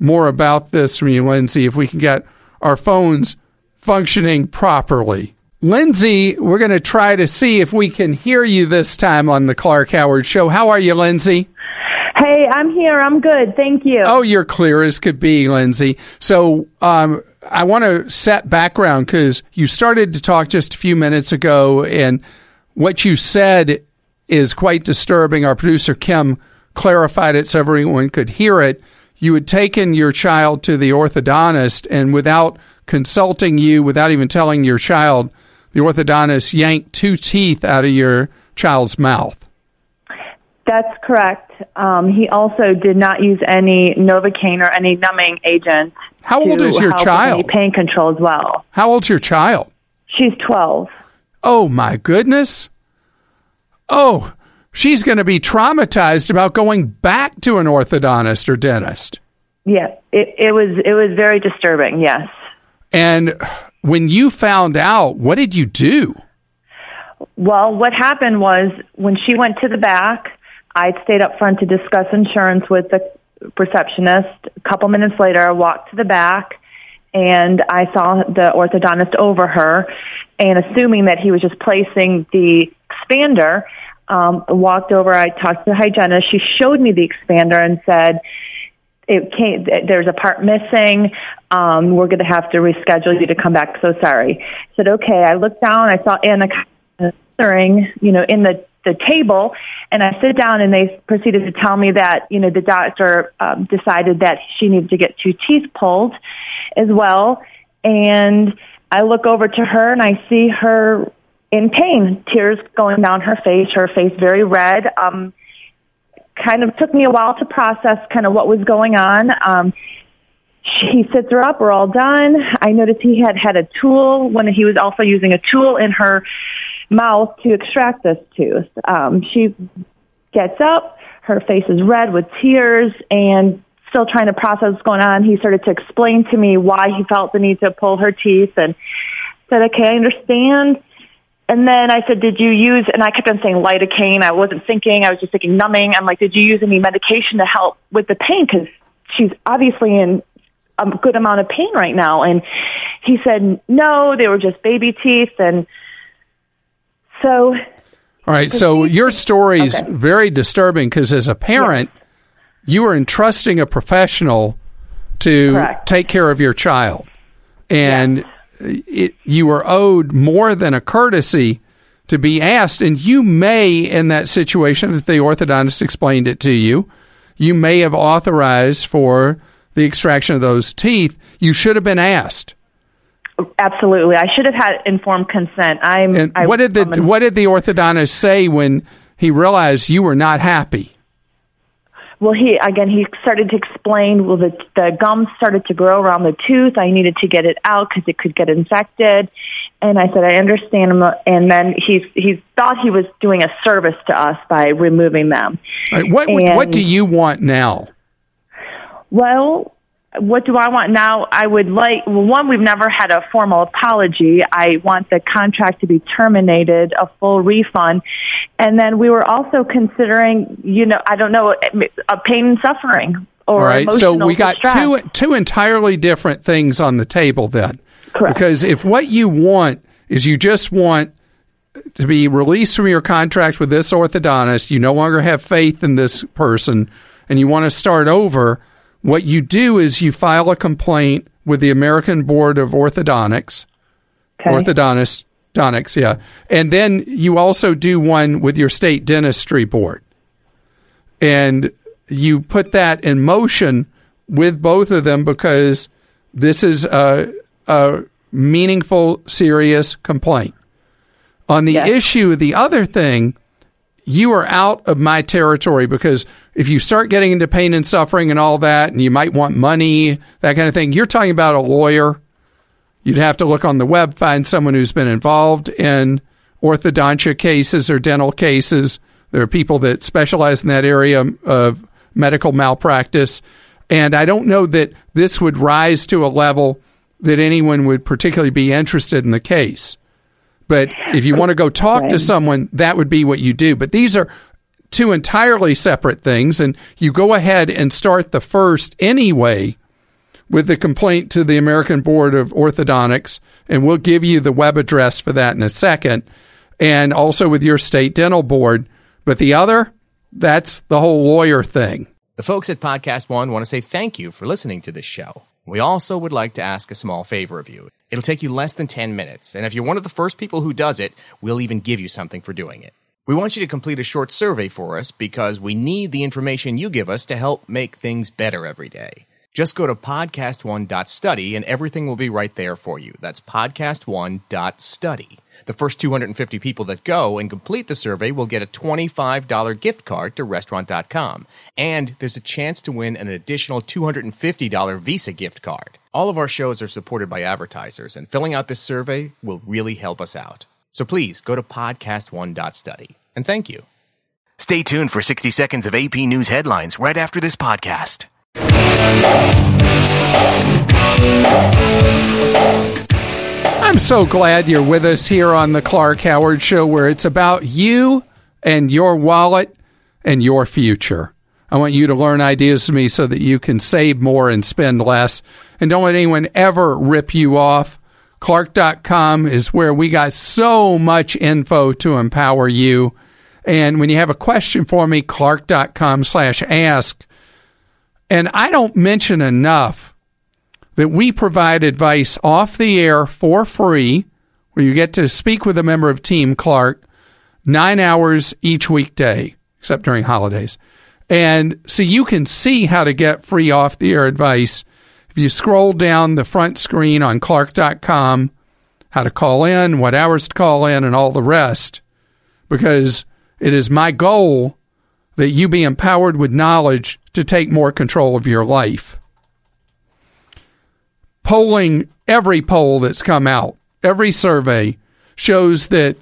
more about this from you, Lindsay, if we can get our phones functioning properly. Lindsay, we're going to try to see if we can hear you this time on the Clark Howard Show. How are you, Lindsay? Hey, I'm here. I'm good. Thank you. Oh, you're clear as could be, Lindsay. So um, I want to set background because you started to talk just a few minutes ago, and what you said is quite disturbing. Our producer, Kim, clarified it so everyone could hear it. You had taken your child to the orthodontist, and without consulting you, without even telling your child, the orthodontist yanked two teeth out of your child's mouth. That's correct. Um, he also did not use any Novocaine or any numbing agent. How old is your child? Pain control as well. How old's your child? She's 12. Oh my goodness. Oh, she's going to be traumatized about going back to an orthodontist or dentist. Yeah, it, it was it was very disturbing. Yes. And when you found out, what did you do? Well, what happened was when she went to the back, I stayed up front to discuss insurance with the receptionist. A couple minutes later, I walked to the back and I saw the orthodontist over her. And assuming that he was just placing the expander, um, walked over. I talked to the hygienist. She showed me the expander and said, it came, there's a part missing. Um, we're going to have to reschedule you to come back. So sorry. I said, okay. I looked down. I saw Anna answering, you know, in the, the table and I sit down and they proceeded to tell me that, you know, the doctor um, decided that she needed to get two teeth pulled as well. And I look over to her and I see her in pain, tears going down her face, her face very red. Um, kind of took me a while to process kind of what was going on. Um, he sits her up. We're all done. I noticed he had had a tool when he was also using a tool in her mouth to extract this tooth. Um, she gets up. Her face is red with tears and still trying to process what's going on. He started to explain to me why he felt the need to pull her teeth and said, okay, I understand. And then I said, did you use, and I kept on saying lidocaine. I wasn't thinking, I was just thinking numbing. I'm like, did you use any medication to help with the pain? Because she's obviously in a good amount of pain right now. And he said, no, they were just baby teeth. And so. All right. So your story is okay. very disturbing because as a parent, yes. you are entrusting a professional to Correct. take care of your child. And yes it, you are owed more than a courtesy to be asked. And you may, in that situation, if the orthodontist explained it to you, you may have authorized for the extraction of those teeth. You should have been asked. Absolutely, I should have had informed consent. I'm. And I, what did the an, What did the orthodontist say when he realized you were not happy? Well, he again he started to explain. Well, the the gum started to grow around the tooth. I needed to get it out because it could get infected. And I said, I understand. And then he he thought he was doing a service to us by removing them. Right. What and, what do you want now? Well, what do I want now? I would like, well, one, we've never had a formal apology. I want the contract to be terminated, a full refund. And then we were also considering, you know, I don't know, a pain and suffering or All right. So we got distress. two, two entirely different things on the table then. Correct. Because if what you want is you just want to be released from your contract with this orthodontist, you no longer have faith in this person, and you want to start over, what you do is you file a complaint with the American Board of Orthodontics, okay. orthodontists, Donics, yeah, and then you also do one with your state dentistry board, and you put that in motion with both of them because this is a, a meaningful, serious complaint. On the yes. issue, the other thing you are out of my territory because if you start getting into pain and suffering and all that, and you might want money, that kind of thing, you're talking about a lawyer. You'd have to look on the web, find someone who's been involved in orthodontia cases or dental cases. There are people that specialize in that area of medical malpractice. And I don't know that this would rise to a level that anyone would particularly be interested in the case. But if you want to go talk to someone, that would be what you do. But these are two entirely separate things, and you go ahead and start the first anyway with the complaint to the American Board of Orthodontics, and we'll give you the web address for that in a second, and also with your state dental board. But the other, that's the whole lawyer thing. The folks at Podcast One want to say thank you for listening to this show. We also would like to ask a small favor of you. It'll take you less than 10 minutes, and if you're one of the first people who does it, we'll even give you something for doing it. We want you to complete a short survey for us because we need the information you give us to help make things better every day. Just go to podcast1.study and everything will be right there for you. That's podcast1.study. The first 250 people that go and complete the survey will get a $25 gift card to restaurant.com. And there's a chance to win an additional $250 Visa gift card. All of our shows are supported by advertisers, and filling out this survey will really help us out. So please go to podcast1.study. And thank you. Stay tuned for 60 seconds of AP News headlines right after this podcast. I'm so glad you're with us here on the Clark Howard Show, where it's about you and your wallet and your future. I want you to learn ideas from me so that you can save more and spend less. And don't let anyone ever rip you off. Clark.com is where we got so much info to empower you. And when you have a question for me, clark.com slash ask. And I don't mention enough that we provide advice off the air for free, where you get to speak with a member of Team Clark nine hours each weekday, except during holidays. And so you can see how to get free off the air advice. If you scroll down the front screen on clark.com, how to call in, what hours to call in, and all the rest, because it is my goal that you be empowered with knowledge to take more control of your life. Polling, every poll that's come out, every survey shows that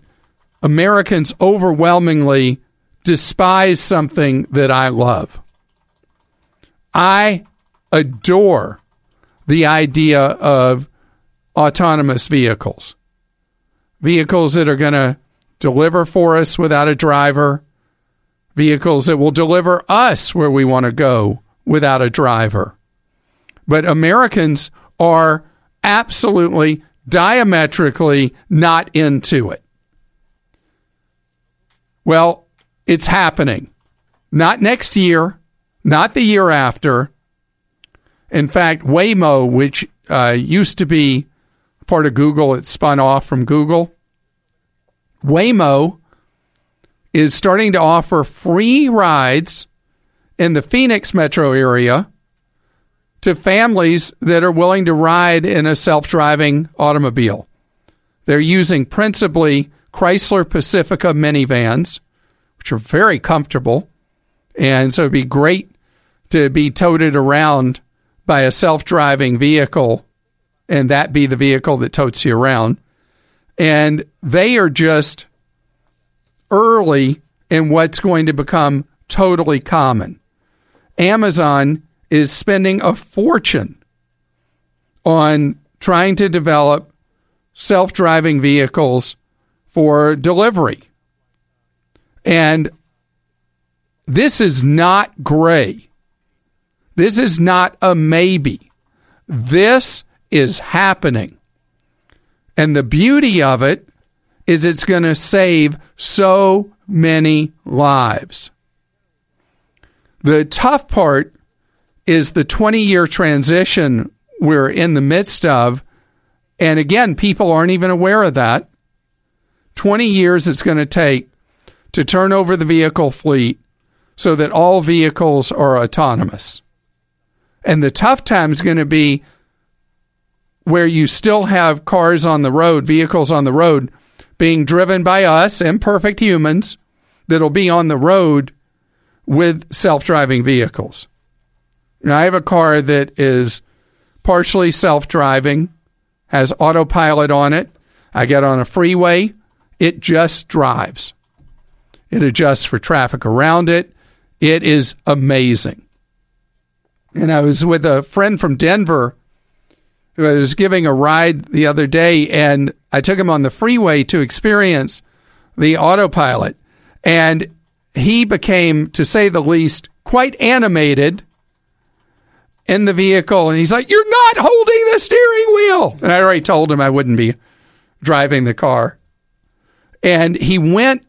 Americans overwhelmingly despise something that I love. I adore the idea of autonomous vehicles, vehicles that are going to deliver for us without a driver, vehicles that will deliver us where we want to go without a driver. But Americans are absolutely diametrically not into it. Well, it's happening. Not next year, not the year after. In fact, Waymo, which uh, used to be part of Google, it spun off from Google. Waymo is starting to offer free rides in the Phoenix metro area to families that are willing to ride in a self driving automobile. They're using principally Chrysler Pacifica minivans, which are very comfortable. And so it'd be great to be toted around by a self driving vehicle and that be the vehicle that totes you around. And they are just early in what's going to become totally common. Amazon is spending a fortune on trying to develop self driving vehicles for delivery. And this is not gray. This is not a maybe. This is happening. And the beauty of it is it's going to save so many lives. The tough part is the 20 year transition we're in the midst of. And again, people aren't even aware of that. 20 years it's going to take to turn over the vehicle fleet so that all vehicles are autonomous. And the tough time is going to be where you still have cars on the road, vehicles on the road, being driven by us, imperfect humans, that'll be on the road with self driving vehicles. Now, I have a car that is partially self driving, has autopilot on it. I get on a freeway, it just drives. It adjusts for traffic around it. It is amazing. And I was with a friend from Denver who I was giving a ride the other day, and I took him on the freeway to experience the autopilot. And he became, to say the least, quite animated in the vehicle. And he's like, You're not holding the steering wheel. And I already told him I wouldn't be driving the car. And he went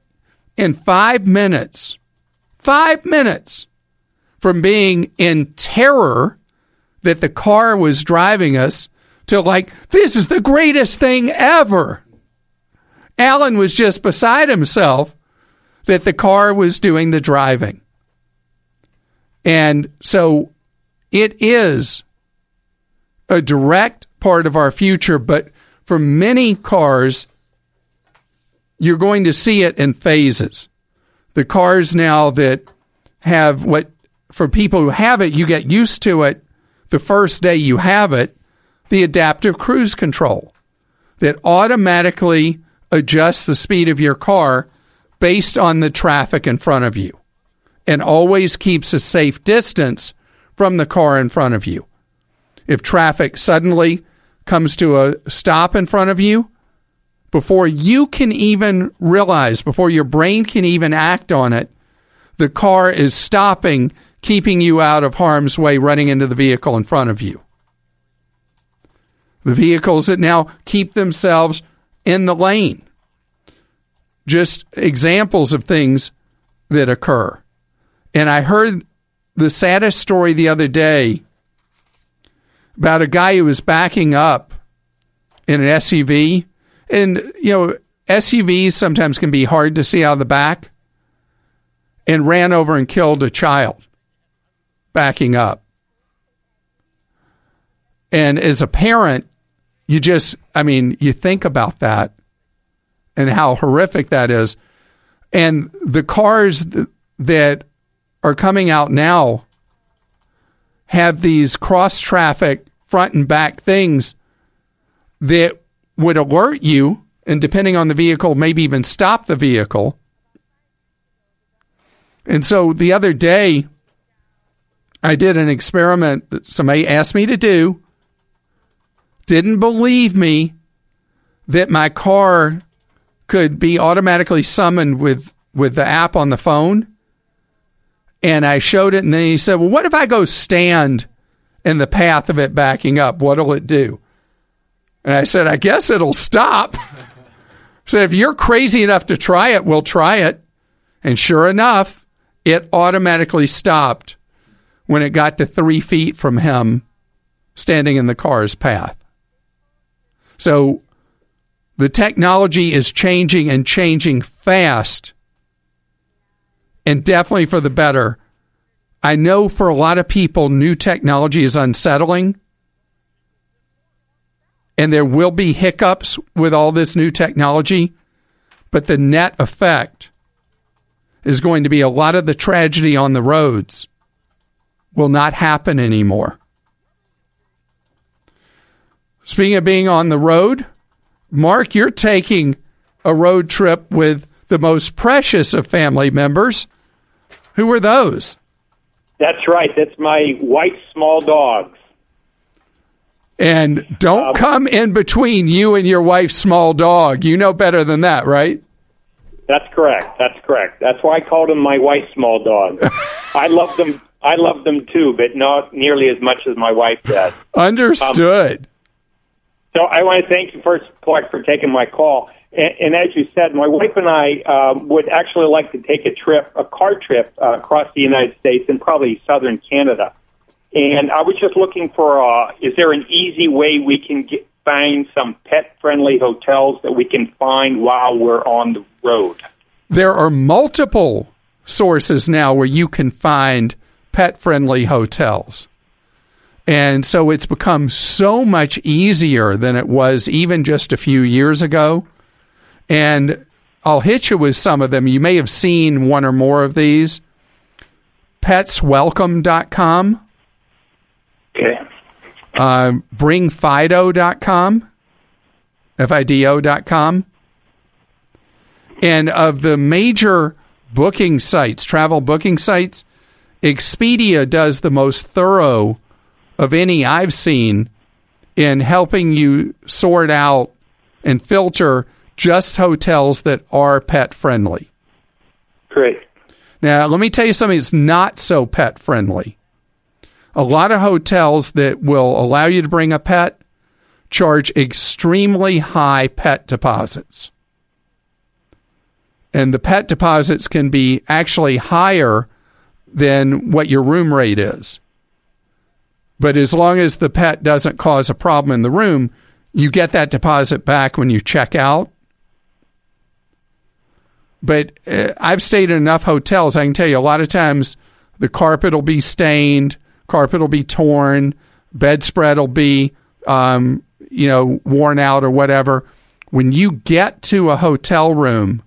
in five minutes, five minutes from being in terror that the car was driving us to like, this is the greatest thing ever. Alan was just beside himself that the car was doing the driving. And so it is a direct part of our future, but for many cars, you're going to see it in phases. The cars now that have what, for people who have it, you get used to it the first day you have it, the adaptive cruise control that automatically adjusts the speed of your car based on the traffic in front of you and always keeps a safe distance from the car in front of you. If traffic suddenly comes to a stop in front of you, before you can even realize, before your brain can even act on it, the car is stopping, keeping you out of harm's way, running into the vehicle in front of you. The vehicles that now keep themselves in the lane. Just examples of things that occur. And I heard the saddest story the other day about a guy who was backing up in an SUV. And, you know, SUVs sometimes can be hard to see out of the back and ran over and killed a child backing up. And as a parent, you just, I mean, you think about that and how horrific that is. And the cars that are coming out now have these cross traffic front and back things that would alert you and depending on the vehicle maybe even stop the vehicle and so the other day i did an experiment that somebody asked me to do didn't believe me that my car could be automatically summoned with with the app on the phone and I showed it, and then he said, Well, what if I go stand in the path of it backing up? What'll it do? And I said, I guess it'll stop. so if you're crazy enough to try it, we'll try it. And sure enough, it automatically stopped when it got to three feet from him standing in the car's path. So the technology is changing and changing fast and definitely for the better. I know for a lot of people, new technology is unsettling. And there will be hiccups with all this new technology, but the net effect is going to be a lot of the tragedy on the roads will not happen anymore. Speaking of being on the road, Mark, you're taking a road trip with the most precious of family members. Who are those? That's right. That's my wife's small dogs. And don't um, come in between you and your wife's small dog. You know better than that, right? That's correct. That's correct. That's why I called them my wife's small dog. I love them. I love them too, but not nearly as much as my wife does. Understood. Um, so I want to thank you first, Clark, for taking my call. And, and as you said, my wife and I um, would actually like to take a trip, a car trip uh, across the United States and probably southern Canada. And I was just looking for, uh, is there an easy way we can get, find some pet-friendly hotels that we can find while we're on the road? There are multiple sources now where you can find pet-friendly hotels. And so it's become so much easier than it was even just a few years ago. And I'll hit you with some of them. You may have seen one or more of these. Petswelcome.com. Okay. Uh, bringfido.com. F-I-D-O.com. And of the major booking sites, travel booking sites, Expedia does the most thorough of any I've seen in helping you sort out and filter just hotels that are pet friendly. Great. Now, let me tell you something that's not so pet friendly. A lot of hotels that will allow you to bring a pet charge extremely high pet deposits. And the pet deposits can be actually higher than what your room rate is. But as long as the pet doesn't cause a problem in the room, you get that deposit back when you check out. But uh, I've stayed in enough hotels, I can tell you a lot of times the carpet will be stained, carpet will be torn, bedspread will be, um, you know, worn out or whatever. When you get to a hotel room,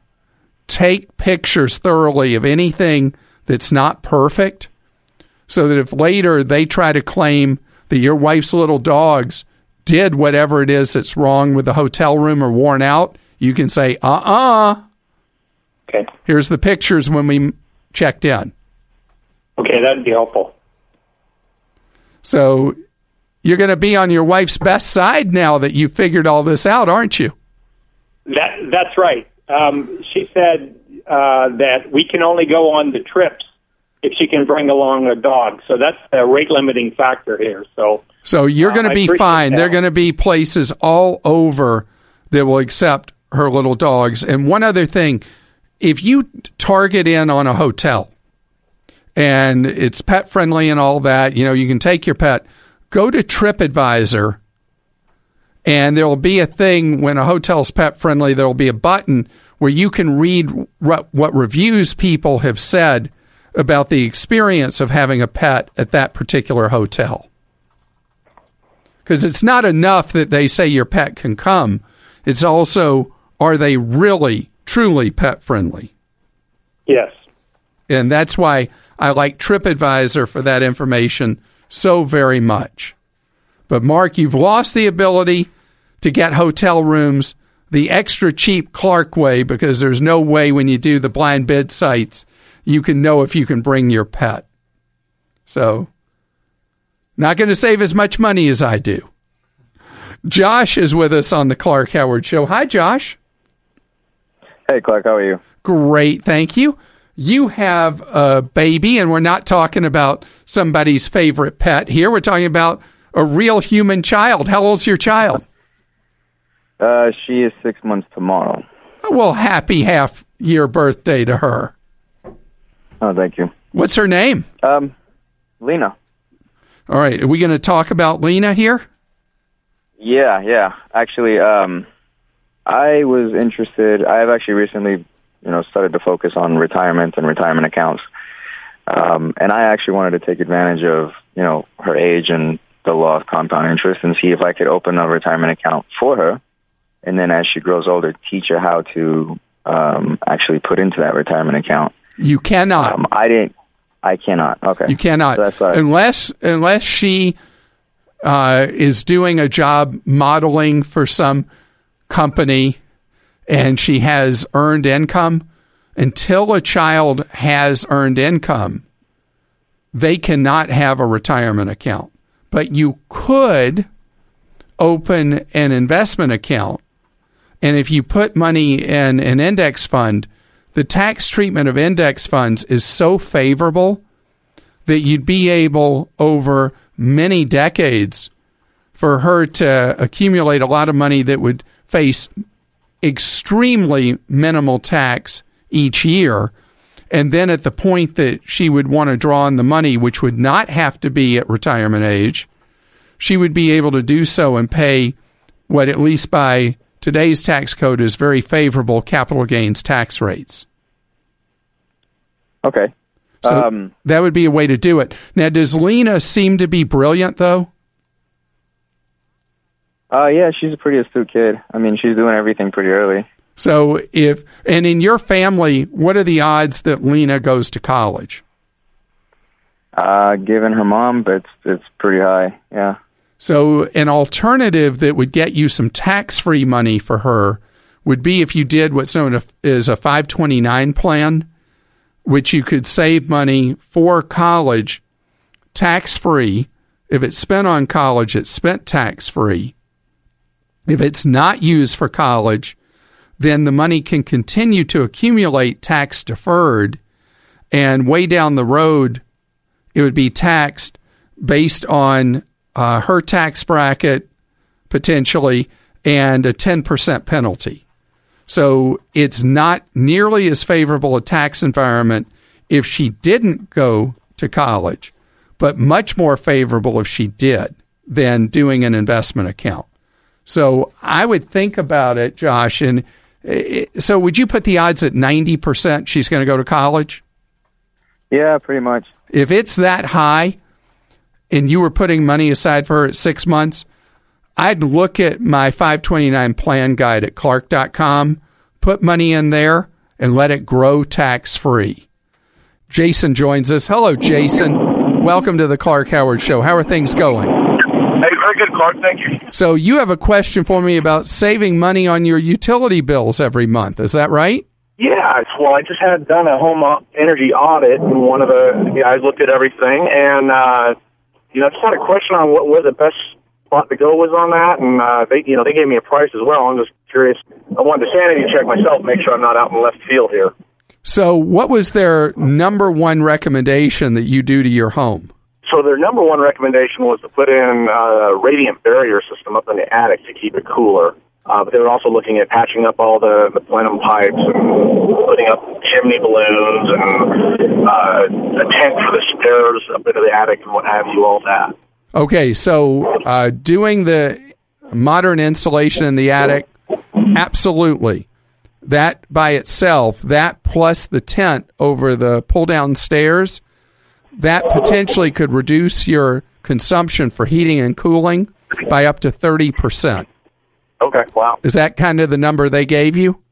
take pictures thoroughly of anything that's not perfect so that if later they try to claim that your wife's little dogs did whatever it is that's wrong with the hotel room or worn out, you can say, uh uh-uh. uh Okay. Here's the pictures when we checked in. Okay, that'd be helpful. So you're going to be on your wife's best side now that you figured all this out, aren't you? That that's right. Um, she said uh, that we can only go on the trips if she can bring along a dog. So that's a rate limiting factor here. So so you're going to uh, be fine. There are going to be places all over that will accept her little dogs. And one other thing, if you target in on a hotel and it's pet friendly and all that. You know, you can take your pet. Go to TripAdvisor, and there will be a thing when a hotel's pet friendly. There will be a button where you can read what, what reviews people have said about the experience of having a pet at that particular hotel. Because it's not enough that they say your pet can come, it's also are they really, truly pet friendly? Yes. And that's why I like TripAdvisor for that information so very much. But, Mark, you've lost the ability to get hotel rooms the extra cheap Clark way because there's no way when you do the blind bid sites you can know if you can bring your pet. So, not going to save as much money as I do. Josh is with us on the Clark Howard Show. Hi, Josh. Hey, Clark. How are you? Great, thank you. You have a baby, and we're not talking about somebody's favorite pet here. We're talking about a real human child. How old's your child? Uh, she is six months tomorrow. Well, happy half year birthday to her. Oh, thank you. What's her name? Um, Lena. All right, are we going to talk about Lena here? Yeah, yeah. Actually, um, I was interested. I have actually recently, you know, started to focus on retirement and retirement accounts. Um, and I actually wanted to take advantage of, you know, her age and the law of compound interest and see if I could open a retirement account for her. And then as she grows older, teach her how to um, actually put into that retirement account. You cannot. Um, I didn't. I cannot. Okay. You cannot So unless unless she uh, is doing a job modeling for some company and she has earned income. Until a child has earned income, they cannot have a retirement account. But you could open an investment account, and if you put money in an index fund, the tax treatment of index funds is so favorable that you'd be able over many decades for her to accumulate a lot of money that would face extremely minimal tax each year. And then at the point that she would want to draw on the money, which would not have to be at retirement age, she would be able to do so and pay what, at least by today's tax code, is very favorable capital gains tax rates. Okay. So Um, that would be a way to do it. Now, does Lena seem to be brilliant, though? Uh, yeah, she's a pretty astute kid. I mean, she's doing everything pretty early. So if and in your family, what are the odds that Lena goes to college? Uh, given her mom, but it's it's pretty high. Yeah. So an alternative that would get you some tax-free money for her would be if you did what's known as a 529 plan, which you could save money for college tax-free. If it's spent on college, it's spent tax-free. If it's not used for college, then the money can continue to accumulate tax deferred, and way down the road, it would be taxed based on uh, her tax bracket potentially and a 10% penalty. So it's not nearly as favorable a tax environment if she didn't go to college, but much more favorable if she did than doing an investment account. So I would think about it, Josh. And uh, so would you put the odds at 90% she's going to go to college? Yeah, pretty much. If it's that high and you were putting money aside for six months, I'd look at my 529 plan guide at clark.com, put money in there, and let it grow tax free. Jason joins us. Hello, Jason. Welcome to the Clark Howard Show. How are things going? Hey, very good, Clark. Thank you. So, you have a question for me about saving money on your utility bills every month. Is that right? Yeah, well, I just had done a home energy audit, and one of the guys looked at everything, and uh, you know, I just had a question on what where the best spot to go was on that, and uh, they, you know, they gave me a price as well. I'm just curious. I wanted to sanity check myself, make sure I'm not out in left field here. So, what was their number one recommendation that you do to your home? So their number one recommendation was to put in a radiant barrier system up in the attic to keep it cooler. Uh, but they were also looking at patching up all the, the plenum pipes and putting up chimney balloons and uh, a tent for the stairs up into the attic and what have you, all that. Okay, so uh, doing the modern insulation in the attic, absolutely. That by itself, that plus the tent over the pull down stairs, that potentially could reduce your consumption for heating and cooling by up to 30%. Okay, wow. Is that kind of the number they gave you?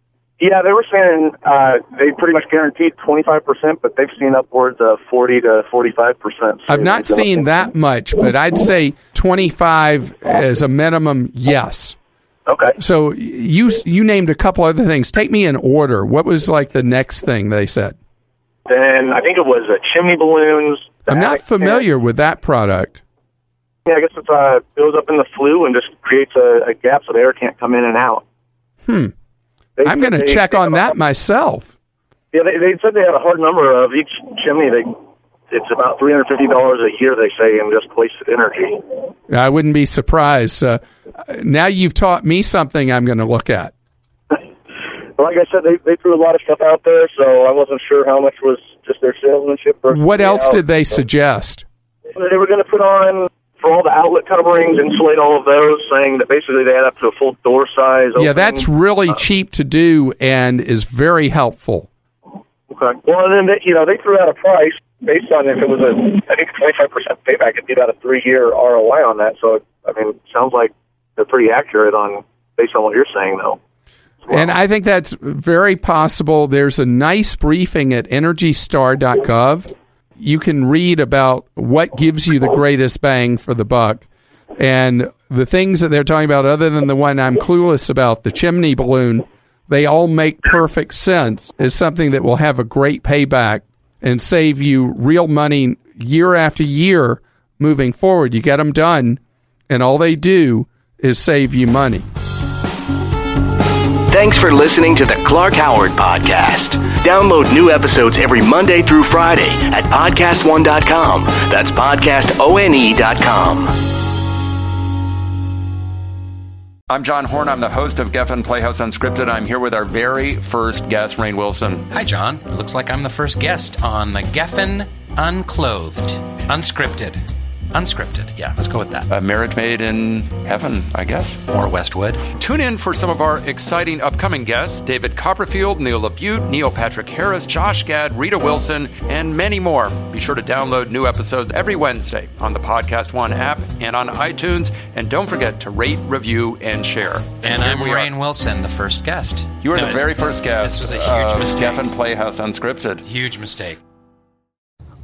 Yeah, they were saying uh, they pretty much guaranteed 25%, but they've seen upwards of 40 to 45%. I've not seen that much, but I'd say 25 as a minimum, yes. Okay. So you you named a couple other things. Take me in order. What was like the next thing they said? Then I think it was uh, chimney balloons. I'm not familiar with that product. Yeah, I guess it uh, goes up in the flue and just creates a, a gap so the air can't come in and out. Hmm. They I'm going to check on that myself. Yeah, they, they said they had a hard number of each chimney. They it's about three hundred fifty dollars a year. They say in just wasted energy. I wouldn't be surprised. Uh, now you've taught me something I'm going to look at. Like I said, they they threw a lot of stuff out there, so I wasn't sure how much was just their salesmanship. What else how- did they suggest? They were going to put on for all the outlet coverings, insulate all of those, saying that basically they add up to a full door size. Yeah, that's really uh, cheap to do and is very helpful. Okay. Well, and then they, you know they threw out a price based on if it was a I think twenty five percent payback. It'd be about a three year ROI on that. So I mean, it sounds like they're pretty accurate on based on what you're saying, though. And I think that's very possible. There's a nice briefing at energystar.gov. You can read about what gives you the greatest bang for the buck. And the things that they're talking about, other than the one I'm clueless about, the chimney balloon, they all make perfect sense as something that will have a great payback and save you real money year after year moving forward. You get them done, and all they do is save you money. Thanks for listening to the Clark Howard Podcast. Download new episodes every Monday through Friday at podcastone.com. That's podcastone.com. I'm John Horn. I'm the host of Geffen Playhouse Unscripted. I'm here with our very first guest, Rainn Wilson. Hi, John. It looks like I'm the first guest on the Geffen Unclothed, Unscripted. Unscripted. Yeah, let's go with that. A marriage made in heaven, I guess. Or Westwood. Tune in for some of our exciting upcoming guests David Copperfield, Neil LaBute, Neil Patrick Harris, Josh Gad, Rita Wilson, and many more. Be sure to download new episodes every Wednesday on the Podcast One app and on iTunes. And don't forget to rate, review, and share. And here I'm we are. Rainn Wilson, the first guest. You were No, the very this- first guest. This was a huge of mistake. Geffen Playhouse Unscripted. Huge mistake.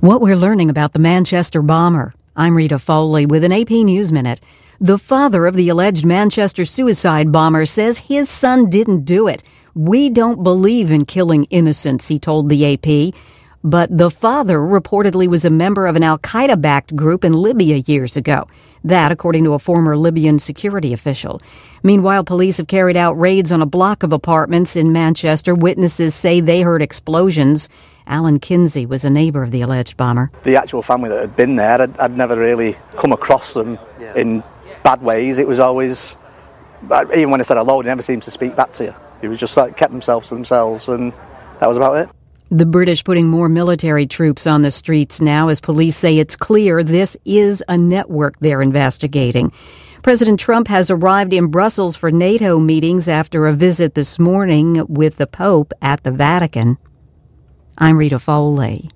What we're learning about the Manchester bomber. I'm Rita Foley with an AP News Minute. The father of the alleged Manchester suicide bomber says his son didn't do it. We don't believe in killing innocents, he told the AP. But the father reportedly was a member of an Al Qaeda backed group in Libya years ago. That, according to a former Libyan security official. Meanwhile, police have carried out raids on a block of apartments in Manchester. Witnesses say they heard explosions. Alan Kinsey was a neighbor of the alleged bomber. the actual family that had been there, I'd, I'd never really come across them in bad ways. It was always, even when I said hello, they never seemed to speak back to you. It was just like kept themselves to themselves, and that was about it. The British putting more military troops on the streets now as police say it's clear this is a network they're investigating. President Trump has arrived in Brussels for NATO meetings after a visit this morning with the Pope at the Vatican. I'm Rita Foley.